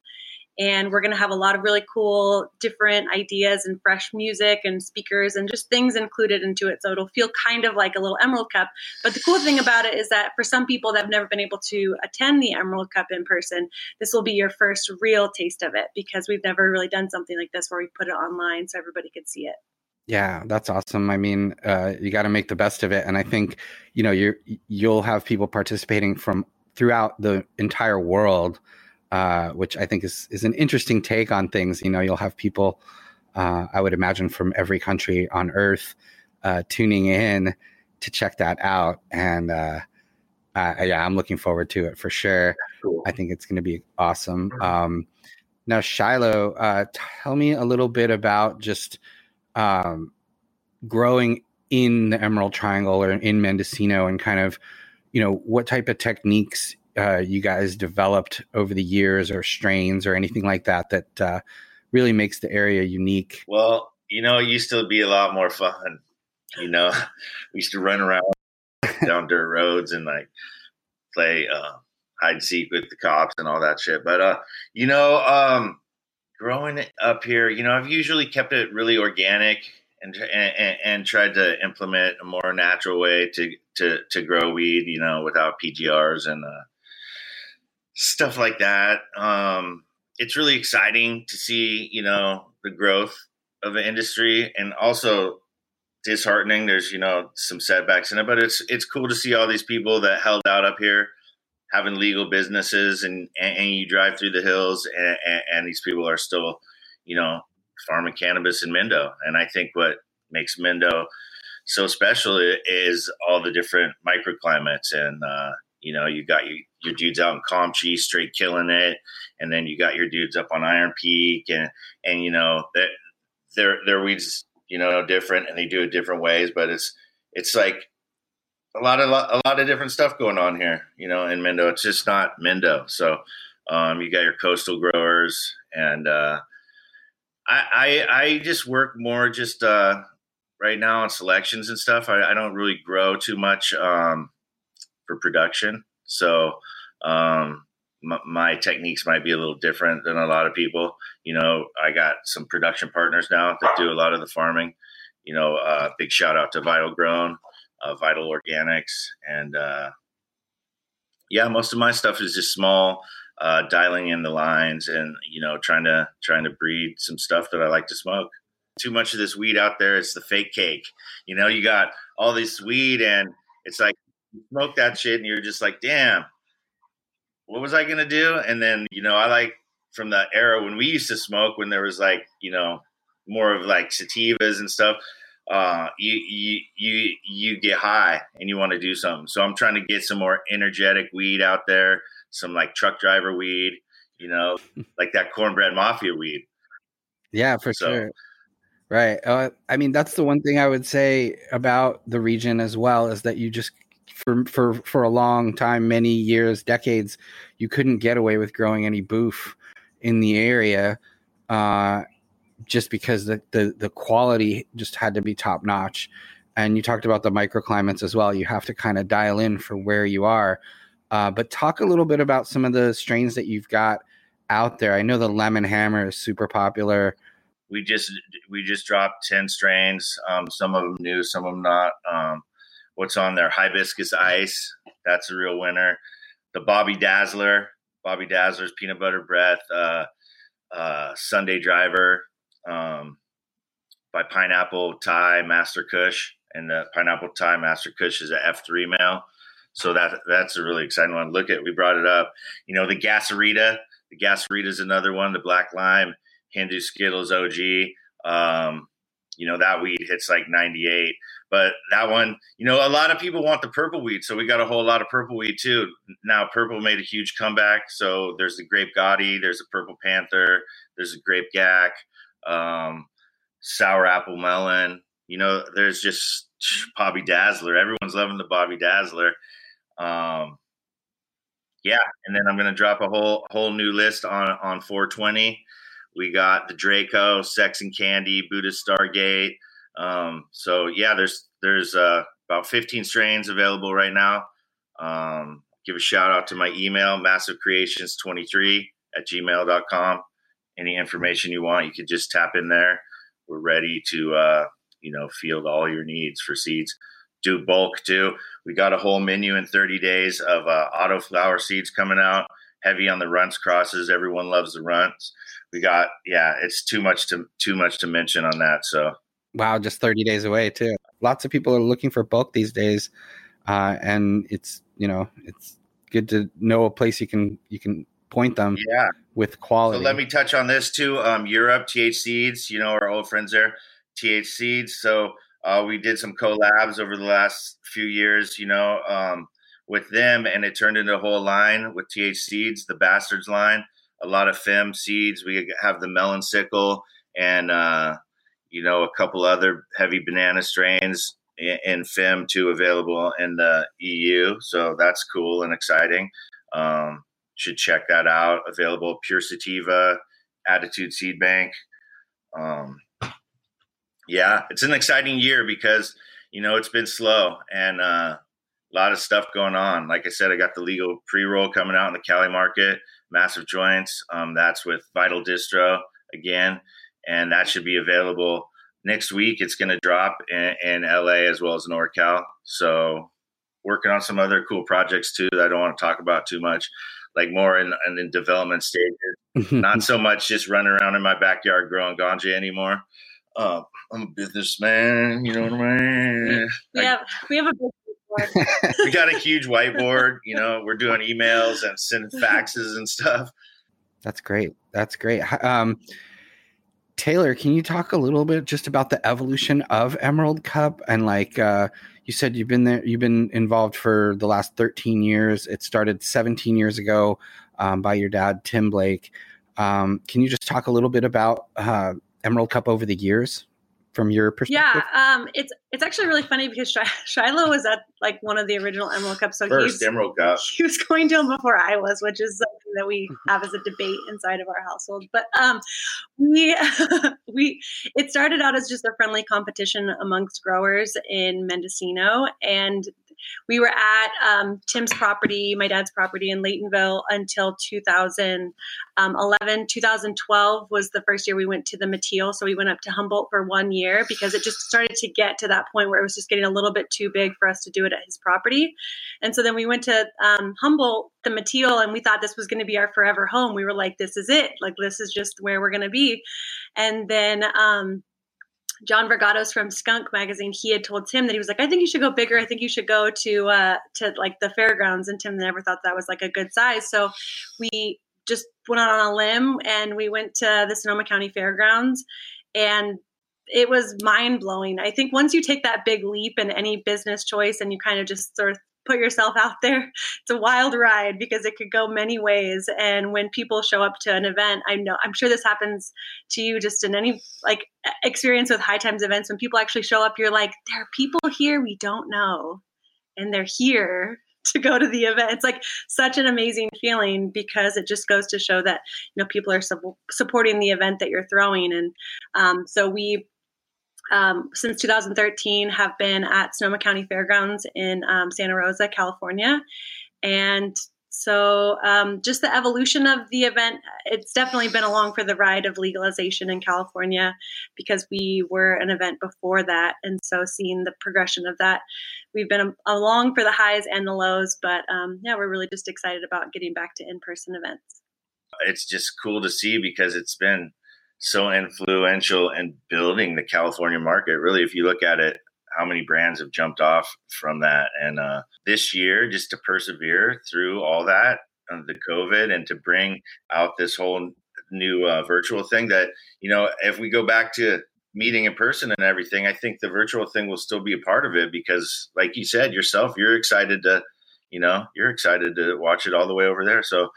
and we're going to have a lot of really cool different ideas and fresh music and speakers and just things included into it. So it'll feel kind of like a little emerald cup. But the cool thing about it is that for some people that have never been able to attend the emerald cup in person this will be your first real taste of it because we've never really done something like this where we put it online so everybody could see it.
Yeah, that's awesome. I mean, uh, you got to make the best of it, and I think you know you you'll have people participating from throughout the entire world uh, which I think is is an interesting take on things. You know, you'll have people, uh, I would imagine, from every country on Earth uh, tuning in to check that out, and uh, yeah, I'm looking forward to it for sure. Cool. I think it's going to be awesome. Mm-hmm. Um, now, Shiloh, uh, tell me a little bit about just um, growing in the Emerald Triangle or in Mendocino, and kind of, you know, what type of techniques uh, you guys developed over the years or strains or anything like that that uh, really makes the area unique?
Well, you know, it used to be a lot more fun. You know, [LAUGHS] we used to run around [LAUGHS] down dirt roads and like play uh, hide and seek with the cops and all that shit. But uh, you know, um, growing up here, you know, I've usually kept it really organic and, and, and tried to implement a more natural way to to to grow weed, you know, without PGRs and uh, stuff like that. Um, it's really exciting to see, you know, the growth of the industry and also disheartening. There's, you know, some setbacks in it, but it's, it's cool to see all these people that held out up here having legal businesses and, and, and you drive through the hills and, and, and these people are still, you know, farming cannabis in Mendo. And I think what makes Mendo so special is all the different microclimates and, uh, you know, you got your, your dudes out in Comptche straight killing it, and then you got your dudes up on Iron Peak, and and you know that their their weeds you know different, and they do it different ways, but it's it's like a lot of a lot of different stuff going on here, you know, in Mendo. It's just not Mendo. So um, you got your coastal growers, and uh, I, I I just work more just uh, right now on selections and stuff. I, I don't really grow too much. Um, for production. So um, m- my techniques might be a little different than a lot of people. You know, I got some production partners now that do a lot of the farming. You know, uh, big shout out to Vital Grown, uh, Vital Organics, and uh, yeah, most of my stuff is just small, uh, dialing in the lines, and you know, trying to trying to breed some stuff that I like to smoke. Too much of this weed out there, it's the fake cake. You know, you got all this weed, and it's like smoke that shit and you're just like, damn, what was I gonna do? And then, you know, I like from the era when we used to smoke when there was like, you know, more of like sativas and stuff. uh, you, you you you get high and you want to do something. So I'm trying to get some more energetic weed out there, some like truck driver weed, you know, [LAUGHS] like that cornbread mafia weed.
Yeah, for so, sure. Right. Uh, I mean, that's the one thing I would say about the region as well is that you just for for for a long time, many years, decades, you couldn't get away with growing any boof in the area. Uh, just because the, the, the quality just had to be top notch. And you talked about the microclimates as well. You have to kind of dial in for where you are. Uh, but talk a little bit about some of the strains that you've got out there. I know the lemon hammer is super popular.
We just we just dropped ten strains. Um, some of them new, some of them not. Um, what's on there? Hibiscus ice. That's a real winner. The Bobby Dazzler. Bobby Dazzler's peanut butter breath. Uh, uh, Sunday Driver um, by Pineapple Thai Master Kush, and the Pineapple Thai Master Kush is a F three male. So that that's a really exciting one. Look at we brought it up. You know the Gasarita. The Gasarita is another one. The Black Lime, Hindu Skittles OG. Um, you know that weed hits like 98 but that one you know a lot of people want the purple weed so we got a whole lot of purple weed too now purple made a huge comeback so there's the grape gotti there's a purple panther there's a grape gack um, sour apple melon. You know, there's just Bobby Dazzler. Everyone's loving the Bobby Dazzler. Um, yeah, and then I'm gonna drop a whole whole new list on on 420. We got the Draco, Sex and Candy, Buddhist Stargate. Um, so yeah, there's there's uh, about 15 strains available right now. Um, give a shout out to my email, massivecreations23 at gmail.com any information you want, you could just tap in there. We're ready to, uh, you know, field all your needs for seeds. Do bulk too. We got a whole menu in 30 days of uh, auto flower seeds coming out. Heavy on the runts crosses. Everyone loves the runts. We got yeah. It's too much to too much to mention on that. So
wow, just 30 days away too. Lots of people are looking for bulk these days, uh, and it's you know it's good to know a place you can you can point them
yeah.
with quality.
So let me touch on this too. Um, Europe, TH Seeds, you know, our old friends there, TH Seeds. So uh, we did some collabs over the last few years, you know, um, with them, and it turned into a whole line with TH Seeds, the Bastards line. A lot of Fem seeds. We have the melon sickle and, uh, you know, a couple other heavy banana strains in Fem too available in the EU. So that's cool and exciting. Um, should check that out. Available Pure Sativa, Attitude Seed Bank. Um, yeah, it's an exciting year because you know it's been slow and uh, a lot of stuff going on. Like I said, I got the legal pre roll coming out in the Cali market, massive joints. Um, that's with Vital Distro again, and that should be available next week. It's going to drop in, in LA as well as NorCal. So working on some other cool projects too that I don't want to talk about too much like more in, in development stages. [LAUGHS] Not so much just running around in my backyard growing ganja anymore. Uh, I'm a businessman, you know what I mean?
Yeah, we have a big
we got a huge whiteboard. You know, we're doing emails and sending faxes and stuff.
That's great. That's great. Um, Taylor, can you talk a little bit just about the evolution of Emerald Cup and like uh, you said you've been there you've been involved for the last 13 years it started 17 years ago um, by your dad tim blake um, can you just talk a little bit about uh, emerald cup over the years from your perspective?
Yeah, um, it's it's actually really funny because Sh- Shiloh was at like one of the original Emerald Cups. So
first Emerald Cup, [LAUGHS]
he was going to him before I was, which is something that we [LAUGHS] have as a debate inside of our household. But um, we [LAUGHS] we it started out as just a friendly competition amongst growers in Mendocino, and we were at um, Tim's property, my dad's property in Laytonville until 2011. 2012 was the first year we went to the Mateel. So we went up to Humboldt for one year because it just started to get to that point where it was just getting a little bit too big for us to do it at his property. And so then we went to um, Humboldt, the Mateel, and we thought this was going to be our forever home. We were like, this is it. Like, this is just where we're going to be. And then, um, John Vergatos from Skunk Magazine, he had told Tim that he was like, I think you should go bigger. I think you should go to uh, to like the fairgrounds. And Tim never thought that was like a good size. So we just went out on a limb and we went to the Sonoma County Fairgrounds. And it was mind blowing. I think once you take that big leap in any business choice and you kind of just sort of put yourself out there, it's a wild ride because it could go many ways. And when people show up to an event, I know I'm sure this happens to you just in any like experience with high times events when people actually show up, you're like, there are people here we don't know, and they're here [LAUGHS] to go to the event. It's like such an amazing feeling because it just goes to show that you know people are su- supporting the event that you're throwing, and um, so we um, since 2013 have been at Sonoma County Fairgrounds in um, Santa Rosa, California. And so, um, just the evolution of the event, it's definitely been along for the ride of legalization in California because we were an event before that. And so, seeing the progression of that, we've been along for the highs and the lows. But um, yeah, we're really just excited about getting back to in person events.
It's just cool to see because it's been so influential in building the California market. Really, if you look at it, how many brands have jumped off from that? And uh, this year, just to persevere through all that, uh, the COVID, and to bring out this whole new uh, virtual thing that, you know, if we go back to meeting in person and everything, I think the virtual thing will still be a part of it because, like you said yourself, you're excited to, you know, you're excited to watch it all the way over there. So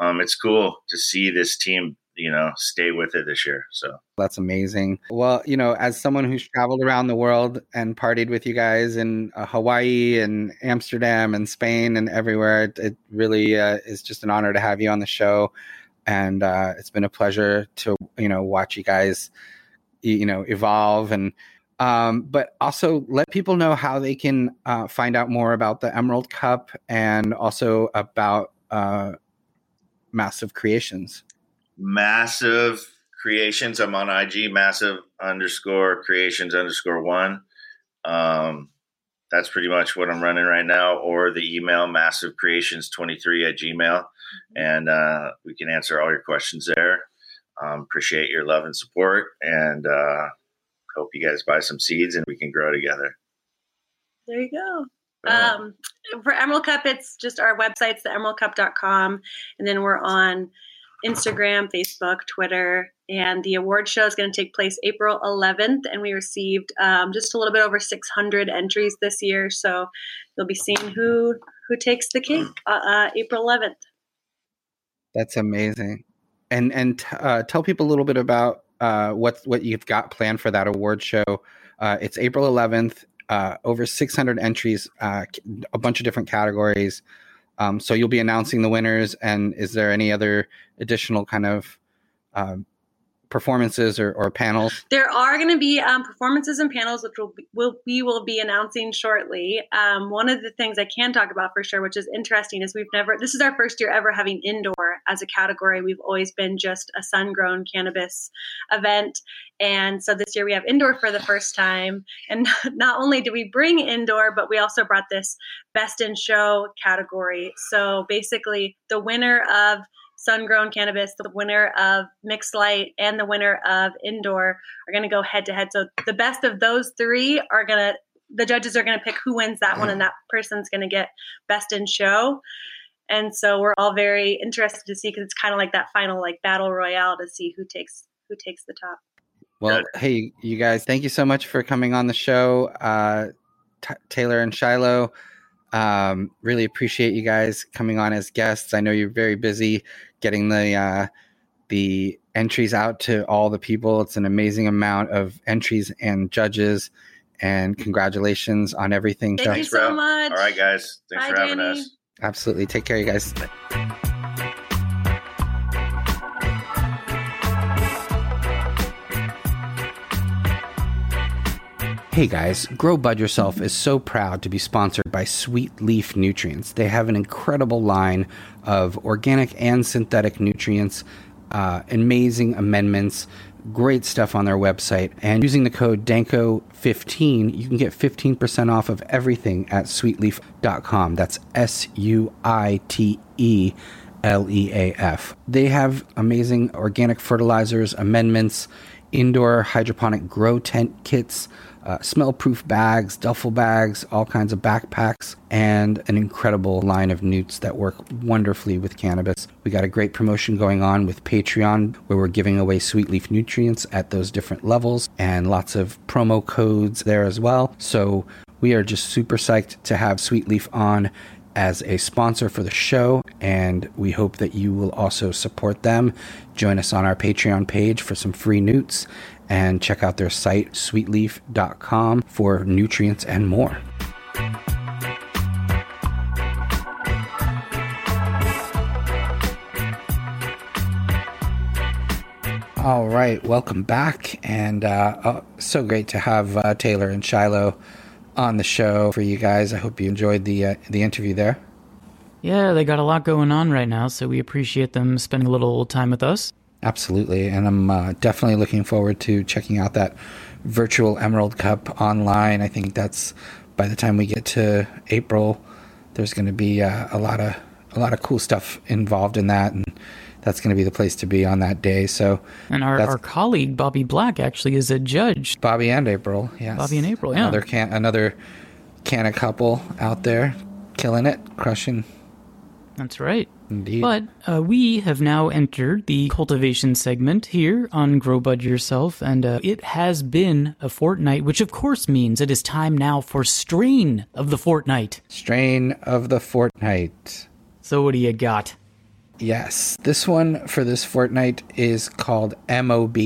um, it's cool to see this team you know stay with it this year so.
That's amazing. Well you know as someone who's traveled around the world and partied with you guys in uh, hawaii and amsterdam and spain and everywhere it, it really uh, is just an honor to have you on the show. And uh, it's been a pleasure to you know watch you guys you know evolve and um, but also let people know how they can uh, find out more about the emerald cup and also about uh, massive creations
massive creations. I'm on IG, massive underscore creations underscore one. Um, that's pretty much what I'm running right now, or the email massive creations 23 at gmail. And uh, we can answer all your questions there. Um, appreciate your love and support, and uh, hope you guys buy some seeds and we can grow together.
There you go. Um, for Emerald Cup, it's just our website's theemeraldcup.com. And then we're on Instagram, Facebook, Twitter, and the award show is going to take place April 11th. And we received um, just a little bit over 600 entries this year, so you'll be seeing who who takes the cake uh, uh, April 11th.
That's amazing, and and uh, tell people a little bit about uh, what what you've got planned for that award show. Uh, it's April 11th. Uh, over 600 entries, a bunch of different categories. Um, so you'll be announcing the winners, and is there any other additional kind of um, performances or, or panels?
There are going to be um, performances and panels, which will, be, will we will be announcing shortly. Um, one of the things I can talk about for sure, which is interesting, is we've never. This is our first year ever having indoor as a category. We've always been just a sun-grown cannabis event, and so this year we have indoor for the first time. And [LAUGHS] not only do we bring indoor, but we also brought this best in show category. So basically, the winner of sun grown cannabis, the winner of mixed light, and the winner of indoor are going to go head to head. So the best of those three are going to, the judges are going to pick who wins that one, and that person's going to get best in show. And so we're all very interested to see because it's kind of like that final like battle royale to see who takes who takes the top.
Well, hey, you guys, thank you so much for coming on the show, uh, T- Taylor and Shiloh. Um, really appreciate you guys coming on as guests. I know you're very busy getting the uh, the entries out to all the people. It's an amazing amount of entries and judges. And congratulations on everything.
Thank you so much.
All right, guys. Thanks Bye, for having Danny. us.
Absolutely. Take care, you guys. Hey guys, Grow Bud Yourself is so proud to be sponsored by Sweet Leaf Nutrients. They have an incredible line of organic and synthetic nutrients, uh, amazing amendments, great stuff on their website. And using the code DANKO15, you can get 15% off of everything at sweetleaf.com. That's S U I T E L E A F. They have amazing organic fertilizers, amendments, indoor hydroponic grow tent kits, uh, smell proof bags, duffel bags, all kinds of backpacks, and an incredible line of newts that work wonderfully with cannabis. We got a great promotion going on with Patreon where we're giving away sweet leaf nutrients at those different levels and lots of promo codes there as well. So we are just super psyched to have Sweet Leaf on as a sponsor for the show, and we hope that you will also support them. Join us on our Patreon page for some free newts and check out their site, sweetleaf.com, for nutrients and more. All right, welcome back, and uh, oh, so great to have uh, Taylor and Shiloh on the show for you guys. I hope you enjoyed the uh, the interview there.
Yeah, they got a lot going on right now, so we appreciate them spending a little time with us.
Absolutely, and I'm uh, definitely looking forward to checking out that virtual Emerald Cup online. I think that's by the time we get to April, there's going to be uh, a lot of a lot of cool stuff involved in that, and that's going to be the place to be on that day. So,
and our, our colleague Bobby Black actually is a judge.
Bobby and April, yes.
Bobby and April, yeah.
Another can another canna couple out there, killing it, crushing.
That's right.
Indeed.
But uh, we have now entered the cultivation segment here on Grow Bud Yourself, and uh, it has been a fortnight, which of course means it is time now for strain of the fortnight.
Strain of the fortnight.
So, what do you got?
Yes, this one for this fortnight is called MOB,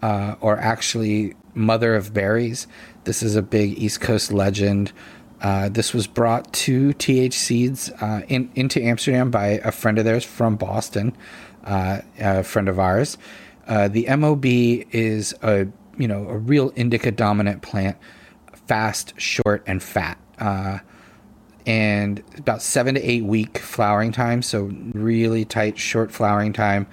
uh, or actually Mother of Berries. This is a big East Coast legend. Uh, this was brought to TH Seeds uh, in, into Amsterdam by a friend of theirs from Boston, uh, a friend of ours. Uh, the MOB is a you know a real indica dominant plant, fast, short, and fat. Uh, and about seven to eight week flowering time. So really tight, short flowering time.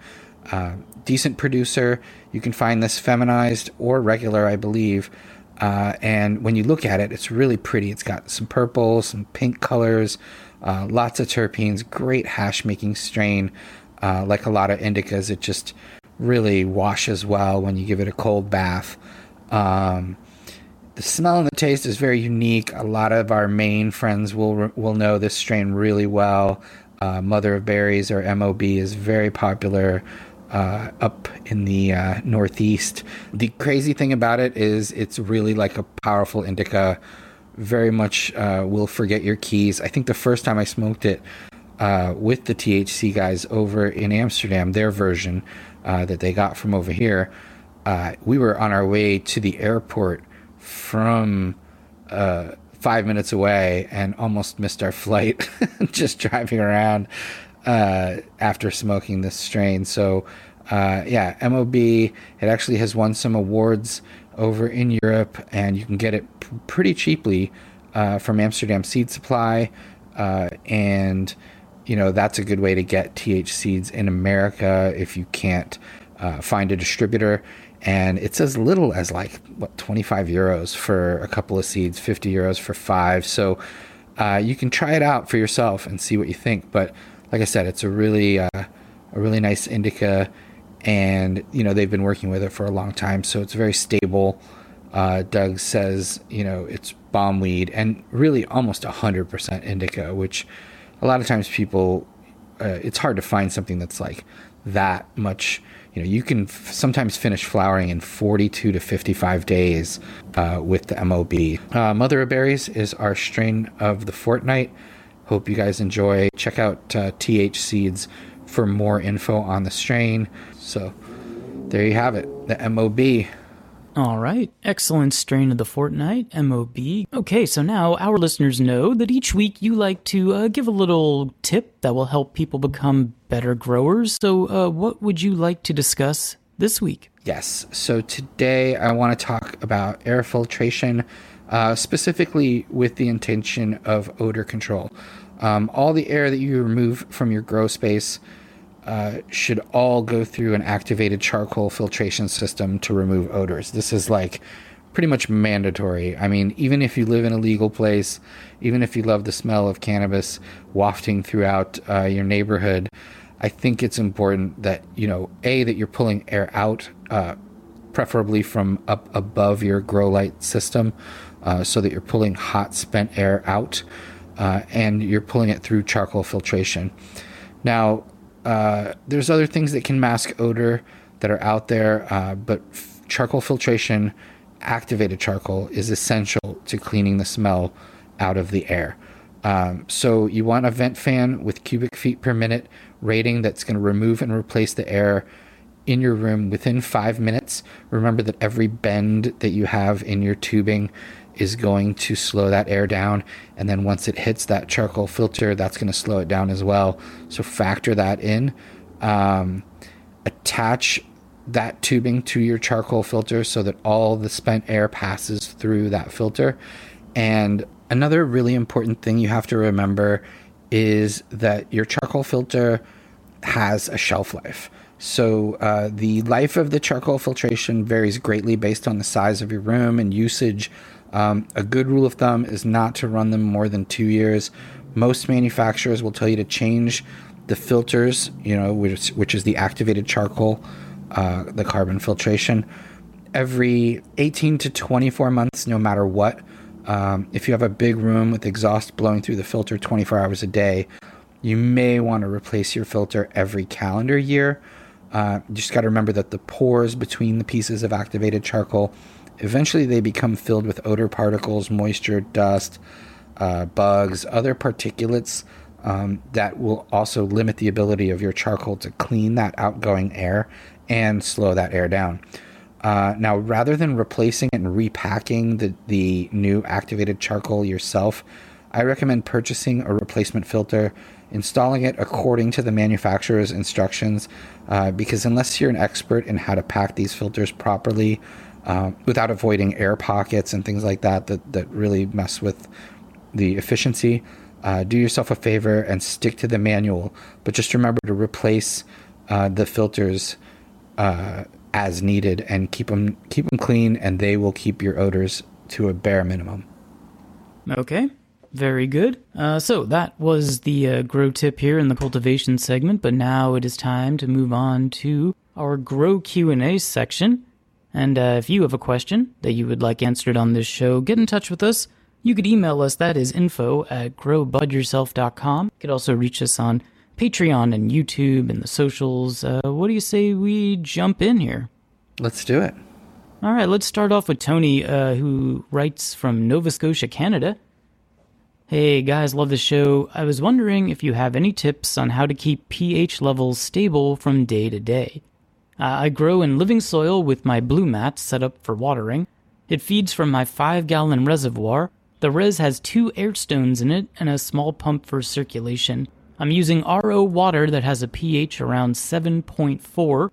Uh, decent producer. You can find this feminized or regular, I believe. Uh, and when you look at it, it's really pretty. It's got some purple, some pink colors, uh, lots of terpenes, great hash making strain. Uh, like a lot of indicas, it just really washes well when you give it a cold bath. Um, the smell and the taste is very unique. A lot of our Maine friends will will know this strain really well. Uh, Mother of Berries or MOB is very popular uh, up in the uh, Northeast. The crazy thing about it is it's really like a powerful indica. Very much uh, will forget your keys. I think the first time I smoked it uh, with the THC guys over in Amsterdam, their version uh, that they got from over here, we were on our way to the airport from uh, five minutes away and almost missed our flight [LAUGHS] just driving around uh, after smoking this strain. So, uh, yeah, MOB, it actually has won some awards over in Europe, and you can get it p- pretty cheaply uh, from Amsterdam Seed Supply. Uh, and, you know, that's a good way to get TH seeds in America if you can't uh, find a distributor and it's as little as like what 25 euros for a couple of seeds 50 euros for five so you can try it out for yourself and see what you think but like i said it's a really uh, a really nice indica and you know they've been working with it for a long time so it's very stable. Uh, doug says you know it's bomb weed and really almost 100% indica which a lot of times people uh, it's hard to find something that's like that much. You know you can f- sometimes finish flowering in 42 to 55 days uh, with the mob uh, mother of berries is our strain of the fortnight hope you guys enjoy check out uh, th seeds for more info on the strain so there you have it the mob
all right. Excellent strain of the fortnight, MOB. Okay, so now our listeners know that each week you like to uh, give a little tip that will help people become better growers. So, uh, what would you like to discuss this week?
Yes. So, today I want to talk about air filtration, uh, specifically with the intention of odor control. Um, all the air that you remove from your grow space uh, should all go through an activated charcoal filtration system to remove odors. This is like pretty much mandatory. I mean, even if you live in a legal place, even if you love the smell of cannabis wafting throughout uh, your neighborhood, I think it's important that, you know, A, that you're pulling air out uh, preferably from up above your grow light system, uh, so that you're pulling hot spent air out, uh, and you're pulling it through charcoal filtration. Now, uh, there's other things that can mask odor that are out there, uh, but f- charcoal filtration, activated charcoal, is essential to cleaning the smell out of the air. Um, so you want a vent fan with cubic feet per minute rating that's going to remove and replace the air in your room within five minutes. Remember that every bend that you have in your tubing is going to slow that air down. And then once it hits that charcoal filter, that's going to slow it down as well. So factor that in. Um, attach that tubing to your charcoal filter so that all the spent air passes through that filter. And another really important thing you have to remember is that your charcoal filter has a shelf life. So uh, the life of the charcoal filtration varies greatly based on the size of your room and usage. Um, a good rule of thumb is not to run them more than two years. Most manufacturers will tell you to change the filters, you know, which, which is the activated charcoal, uh, the carbon filtration, every 18 to 24 months, no matter what. Um, if you have a big room with exhaust blowing through the filter 24 hours a day, you may want to replace your filter every calendar year. Uh, you just got to remember that the pores between the pieces of activated charcoal eventually they become filled with odor particles, moisture, dust, uh, bugs, other particulates um, that will also limit the ability of your charcoal to clean that outgoing air and slow that air down. Uh, now, rather than replacing and repacking the, the new activated charcoal yourself, I recommend purchasing a replacement filter, installing it according to the manufacturer's instructions, uh, because unless you're an expert in how to pack these filters properly, uh, without avoiding air pockets and things like that that, that really mess with the efficiency, uh, do yourself a favor and stick to the manual. But just remember to replace uh, the filters uh, as needed and keep them keep them clean, and they will keep your odors to a bare minimum.
Okay, very good. Uh, so that was the uh, grow tip here in the cultivation segment, but now it is time to move on to our grow Q and A section. And uh, if you have a question that you would like answered on this show, get in touch with us. You could email us, that is info at growbudyourself.com. You could also reach us on Patreon and YouTube and the socials. Uh, what do you say we jump in here?
Let's do it.
All right, let's start off with Tony, uh, who writes from Nova Scotia, Canada. Hey guys, love the show. I was wondering if you have any tips on how to keep pH levels stable from day to day. Uh, I grow in living soil with my blue mat set up for watering. It feeds from my 5 gallon reservoir. The res has two air stones in it and a small pump for circulation. I'm using RO water that has a pH around 7.4.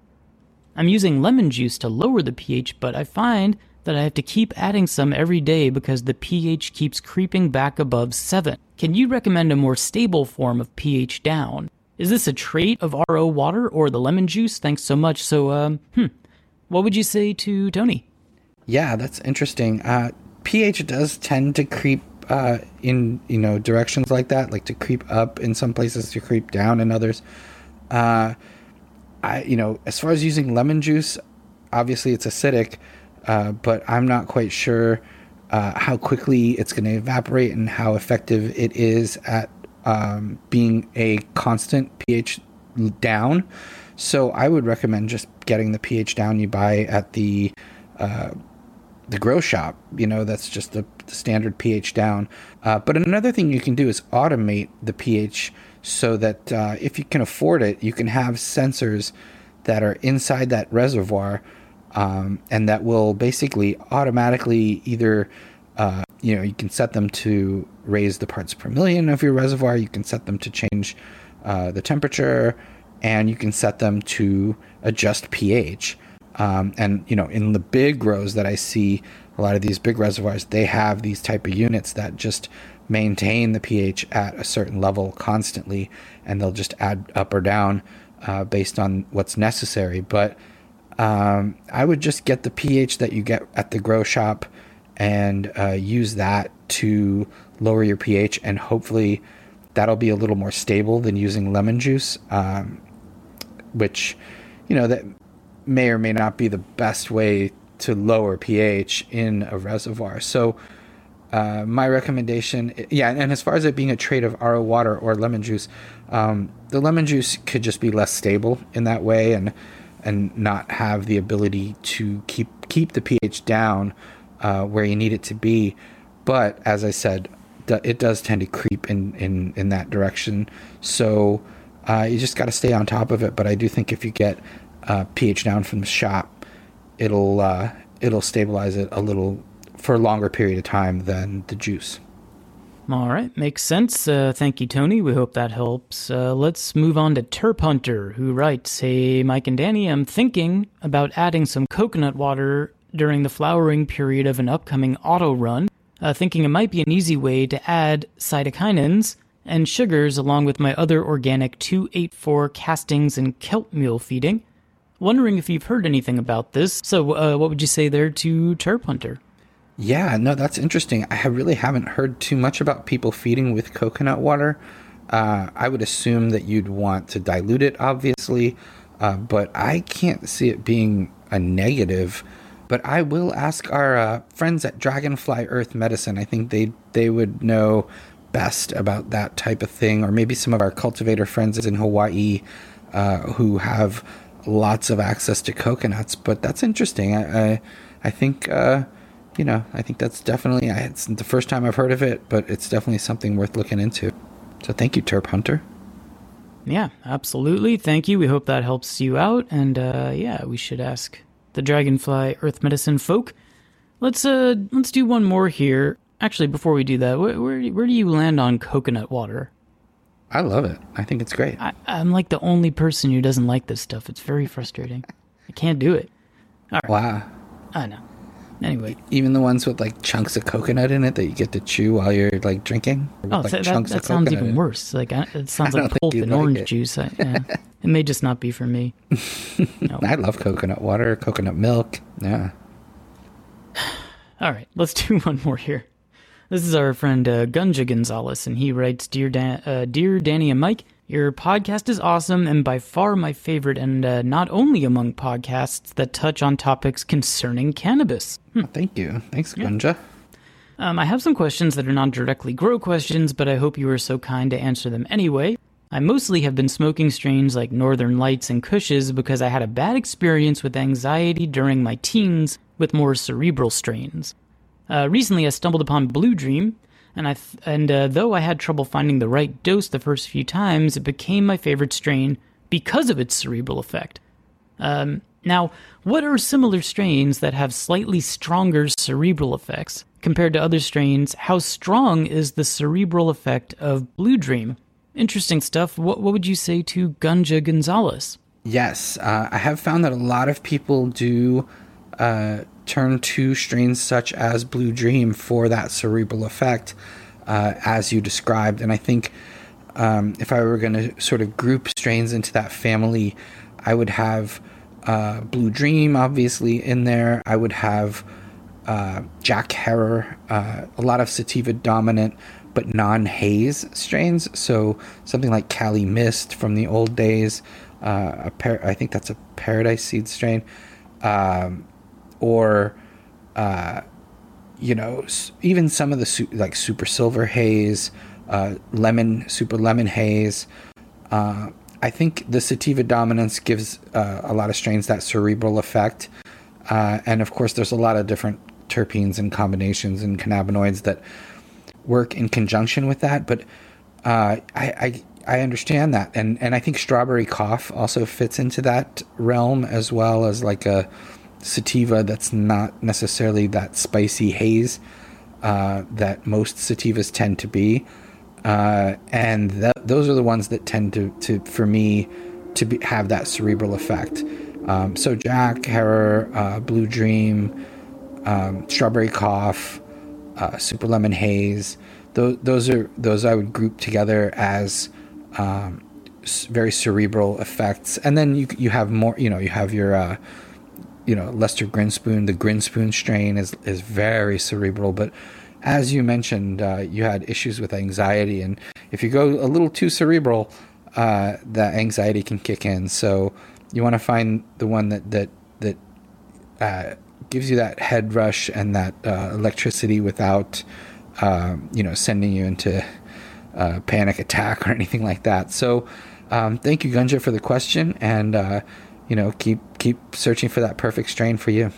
I'm using lemon juice to lower the pH, but I find that I have to keep adding some every day because the pH keeps creeping back above 7. Can you recommend a more stable form of pH down? Is this a trait of RO water or the lemon juice? Thanks so much. So, um, hmm, what would you say to Tony?
Yeah, that's interesting. Uh, pH does tend to creep uh, in you know directions like that, like to creep up in some places, to creep down in others. Uh, I you know as far as using lemon juice, obviously it's acidic, uh, but I'm not quite sure uh, how quickly it's going to evaporate and how effective it is at um, being a constant pH down. So I would recommend just getting the pH down you buy at the uh, the grow shop. You know, that's just the, the standard pH down. Uh, but another thing you can do is automate the pH so that uh, if you can afford it, you can have sensors that are inside that reservoir um, and that will basically automatically either uh, you know, you can set them to raise the parts per million of your reservoir. You can set them to change uh, the temperature, and you can set them to adjust pH. Um, and you know, in the big grows that I see, a lot of these big reservoirs, they have these type of units that just maintain the pH at a certain level constantly, and they'll just add up or down uh, based on what's necessary. But um, I would just get the pH that you get at the grow shop and uh, use that to lower your pH, and hopefully that'll be a little more stable than using lemon juice, um, which you know that may or may not be the best way to lower pH in a reservoir. So, uh, my recommendation, yeah, and as far as it being a trade of RO water or lemon juice, um, the lemon juice could just be less stable in that way, and and not have the ability to keep keep the pH down uh, where you need it to be. But as I said, it does tend to creep in in in that direction. So uh, you just got to stay on top of it. But I do think if you get uh, pH down from the shop, it'll uh, it'll stabilize it a little for a longer period of time than the juice.
All right, makes sense. Uh, thank you, Tony. We hope that helps. Uh, let's move on to Terp Hunter, who writes Hey, Mike and Danny, I'm thinking about adding some coconut water during the flowering period of an upcoming auto run, uh, thinking it might be an easy way to add cytokinins and sugars along with my other organic 284 castings and kelp meal feeding. Wondering if you've heard anything about this. So, uh, what would you say there to Terp Hunter?
Yeah, no, that's interesting. I really haven't heard too much about people feeding with coconut water. Uh, I would assume that you'd want to dilute it, obviously, uh, but I can't see it being a negative. But I will ask our uh, friends at Dragonfly Earth Medicine. I think they they would know best about that type of thing, or maybe some of our cultivator friends in Hawaii uh, who have lots of access to coconuts. But that's interesting. I I, I think uh, you know, I think that's definitely it's the first time I've heard of it, but it's definitely something worth looking into. So thank you, Terp Hunter.
Yeah, absolutely. Thank you. We hope that helps you out, and uh, yeah, we should ask the Dragonfly Earth Medicine folk. Let's uh, let's do one more here. Actually, before we do that, where where, where do you land on coconut water?
I love it. I think it's great.
I, I'm like the only person who doesn't like this stuff. It's very frustrating. I can't do it.
All right. Wow.
I know. Anyway,
even the ones with like chunks of coconut in it that you get to chew while you're like drinking.
Oh, like, that, that, that sounds even worse. Like it sounds [LAUGHS] like pulp and like orange it. juice. I, yeah. [LAUGHS] it may just not be for me.
No. [LAUGHS] I love coconut water, coconut milk. Yeah. [SIGHS]
All right, let's do one more here. This is our friend uh, Gunja Gonzalez, and he writes, "Dear Dan, uh, dear Danny and Mike." Your podcast is awesome and by far my favorite, and uh, not only among podcasts that touch on topics concerning cannabis.
Hmm. Thank you. Thanks, Gunja.
Um, I have some questions that are not directly grow questions, but I hope you are so kind to answer them anyway. I mostly have been smoking strains like Northern Lights and Kushes because I had a bad experience with anxiety during my teens with more cerebral strains. Uh, recently, I stumbled upon Blue Dream, and I th- and uh, though I had trouble finding the right dose the first few times, it became my favorite strain because of its cerebral effect. Um, now, what are similar strains that have slightly stronger cerebral effects compared to other strains? How strong is the cerebral effect of Blue Dream? Interesting stuff. What what would you say to Gunja Gonzalez?
Yes, uh, I have found that a lot of people do uh, turn to strains such as Blue Dream for that cerebral effect, uh, as you described. And I think um, if I were going to sort of group strains into that family, I would have uh, Blue Dream obviously in there. I would have uh, Jack Herer, uh, a lot of sativa dominant but non haze strains. So something like Cali Mist from the old days. Uh, par- I think that's a Paradise Seed strain. Um, or uh, you know even some of the su- like super silver haze uh, lemon super lemon haze uh, i think the sativa dominance gives uh, a lot of strains that cerebral effect. Uh, and of course there's a lot of different terpenes and combinations and cannabinoids that work in conjunction with that but uh, I, I I understand that, and and I think strawberry cough also fits into that realm as well as like a sativa that's not necessarily that spicy haze uh, that most sativas tend to be. Uh, and th- those are the ones that tend to, to for me, to be, have that cerebral effect. Um, so Jack, Herer, uh, Blue Dream, um, Strawberry Cough, uh, Super Lemon Haze. Those, those are those I would group together as um, very cerebral effects. And then you you have more. You know, you have your uh, you know Lester Grinspoon. The Grinspoon strain is is very cerebral, but as you mentioned, uh, you had issues with anxiety, and if you go a little too cerebral, uh, that anxiety can kick in. So you want to find the one that that that uh, gives you that head rush and that uh, electricity without um, you know sending you into a panic attack or [LAUGHS] anything like that. So um, thank you, Gunja, for the question, and uh, you know keep keep searching for that perfect strain for you.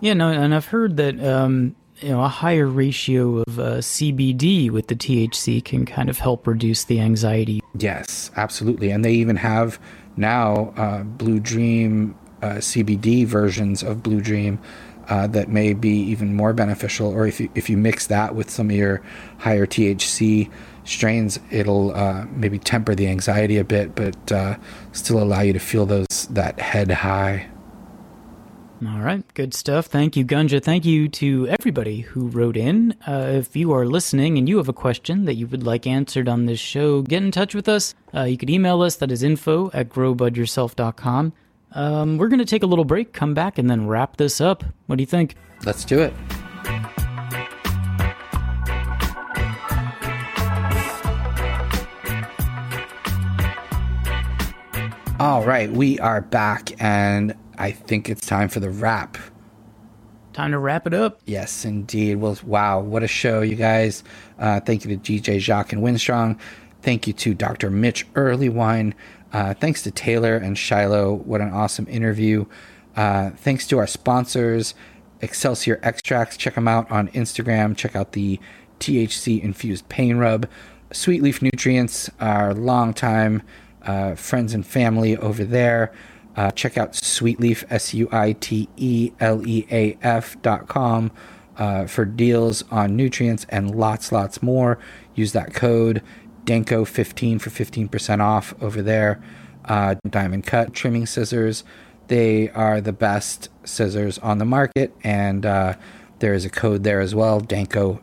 Yeah, no, and I've heard that um, you know a higher ratio of uh, CBD with the THC can kind of help reduce the anxiety.
Yes, absolutely, and they even have now uh, Blue Dream uh, CBD versions of Blue Dream. Uh, that may be even more beneficial, or if you if you mix that with some of your higher THC strains, it'll uh, maybe temper the anxiety a bit, but uh, still allow you to feel those that head high.
All right, good stuff. Thank you, Gunja. Thank you to everybody who wrote in. Uh, if you are listening and you have a question that you would like answered on this show, get in touch with us. Uh, you could email us. That is info at growbudyourself.com. Um, we're going to take a little break, come back, and then wrap this up. What do you think?
Let's do it. All right, we are back, and I think it's time for the wrap.
Time to wrap it up.
Yes, indeed. Well, wow, what a show, you guys. Uh, thank you to DJ Jacques and Winstrong. Thank you to Dr. Mitch Earleywine. Uh, thanks to Taylor and Shiloh. What an awesome interview. Uh, thanks to our sponsors, Excelsior Extracts. Check them out on Instagram. Check out the THC infused pain rub. Sweet Leaf Nutrients, our longtime uh, friends and family over there. Uh, check out Sweetleaf, S U I T E L E A F dot com uh, for deals on nutrients and lots, lots more. Use that code DANKO15 for 15% off over there. Uh, Diamond Cut trimming scissors. They are the best scissors on the market, and uh, there is a code there as well DANKO20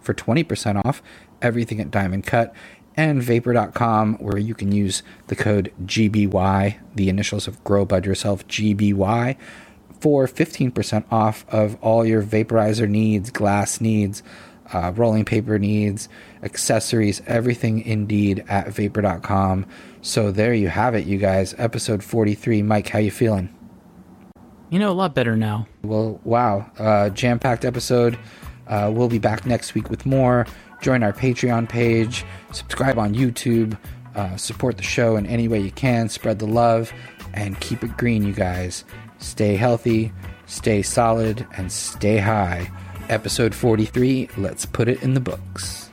for 20% off everything at Diamond Cut and vapor.com where you can use the code GBY, the initials of Grow Bud Yourself, GBY, for 15% off of all your vaporizer needs, glass needs, uh, rolling paper needs, accessories, everything indeed at vapor.com. So there you have it, you guys. Episode 43. Mike, how you feeling?
You know, a lot better now.
Well, wow. Uh, Jam packed episode. Uh, we'll be back next week with more. Join our Patreon page, subscribe on YouTube, uh, support the show in any way you can, spread the love, and keep it green, you guys. Stay healthy, stay solid, and stay high. Episode 43, let's put it in the books.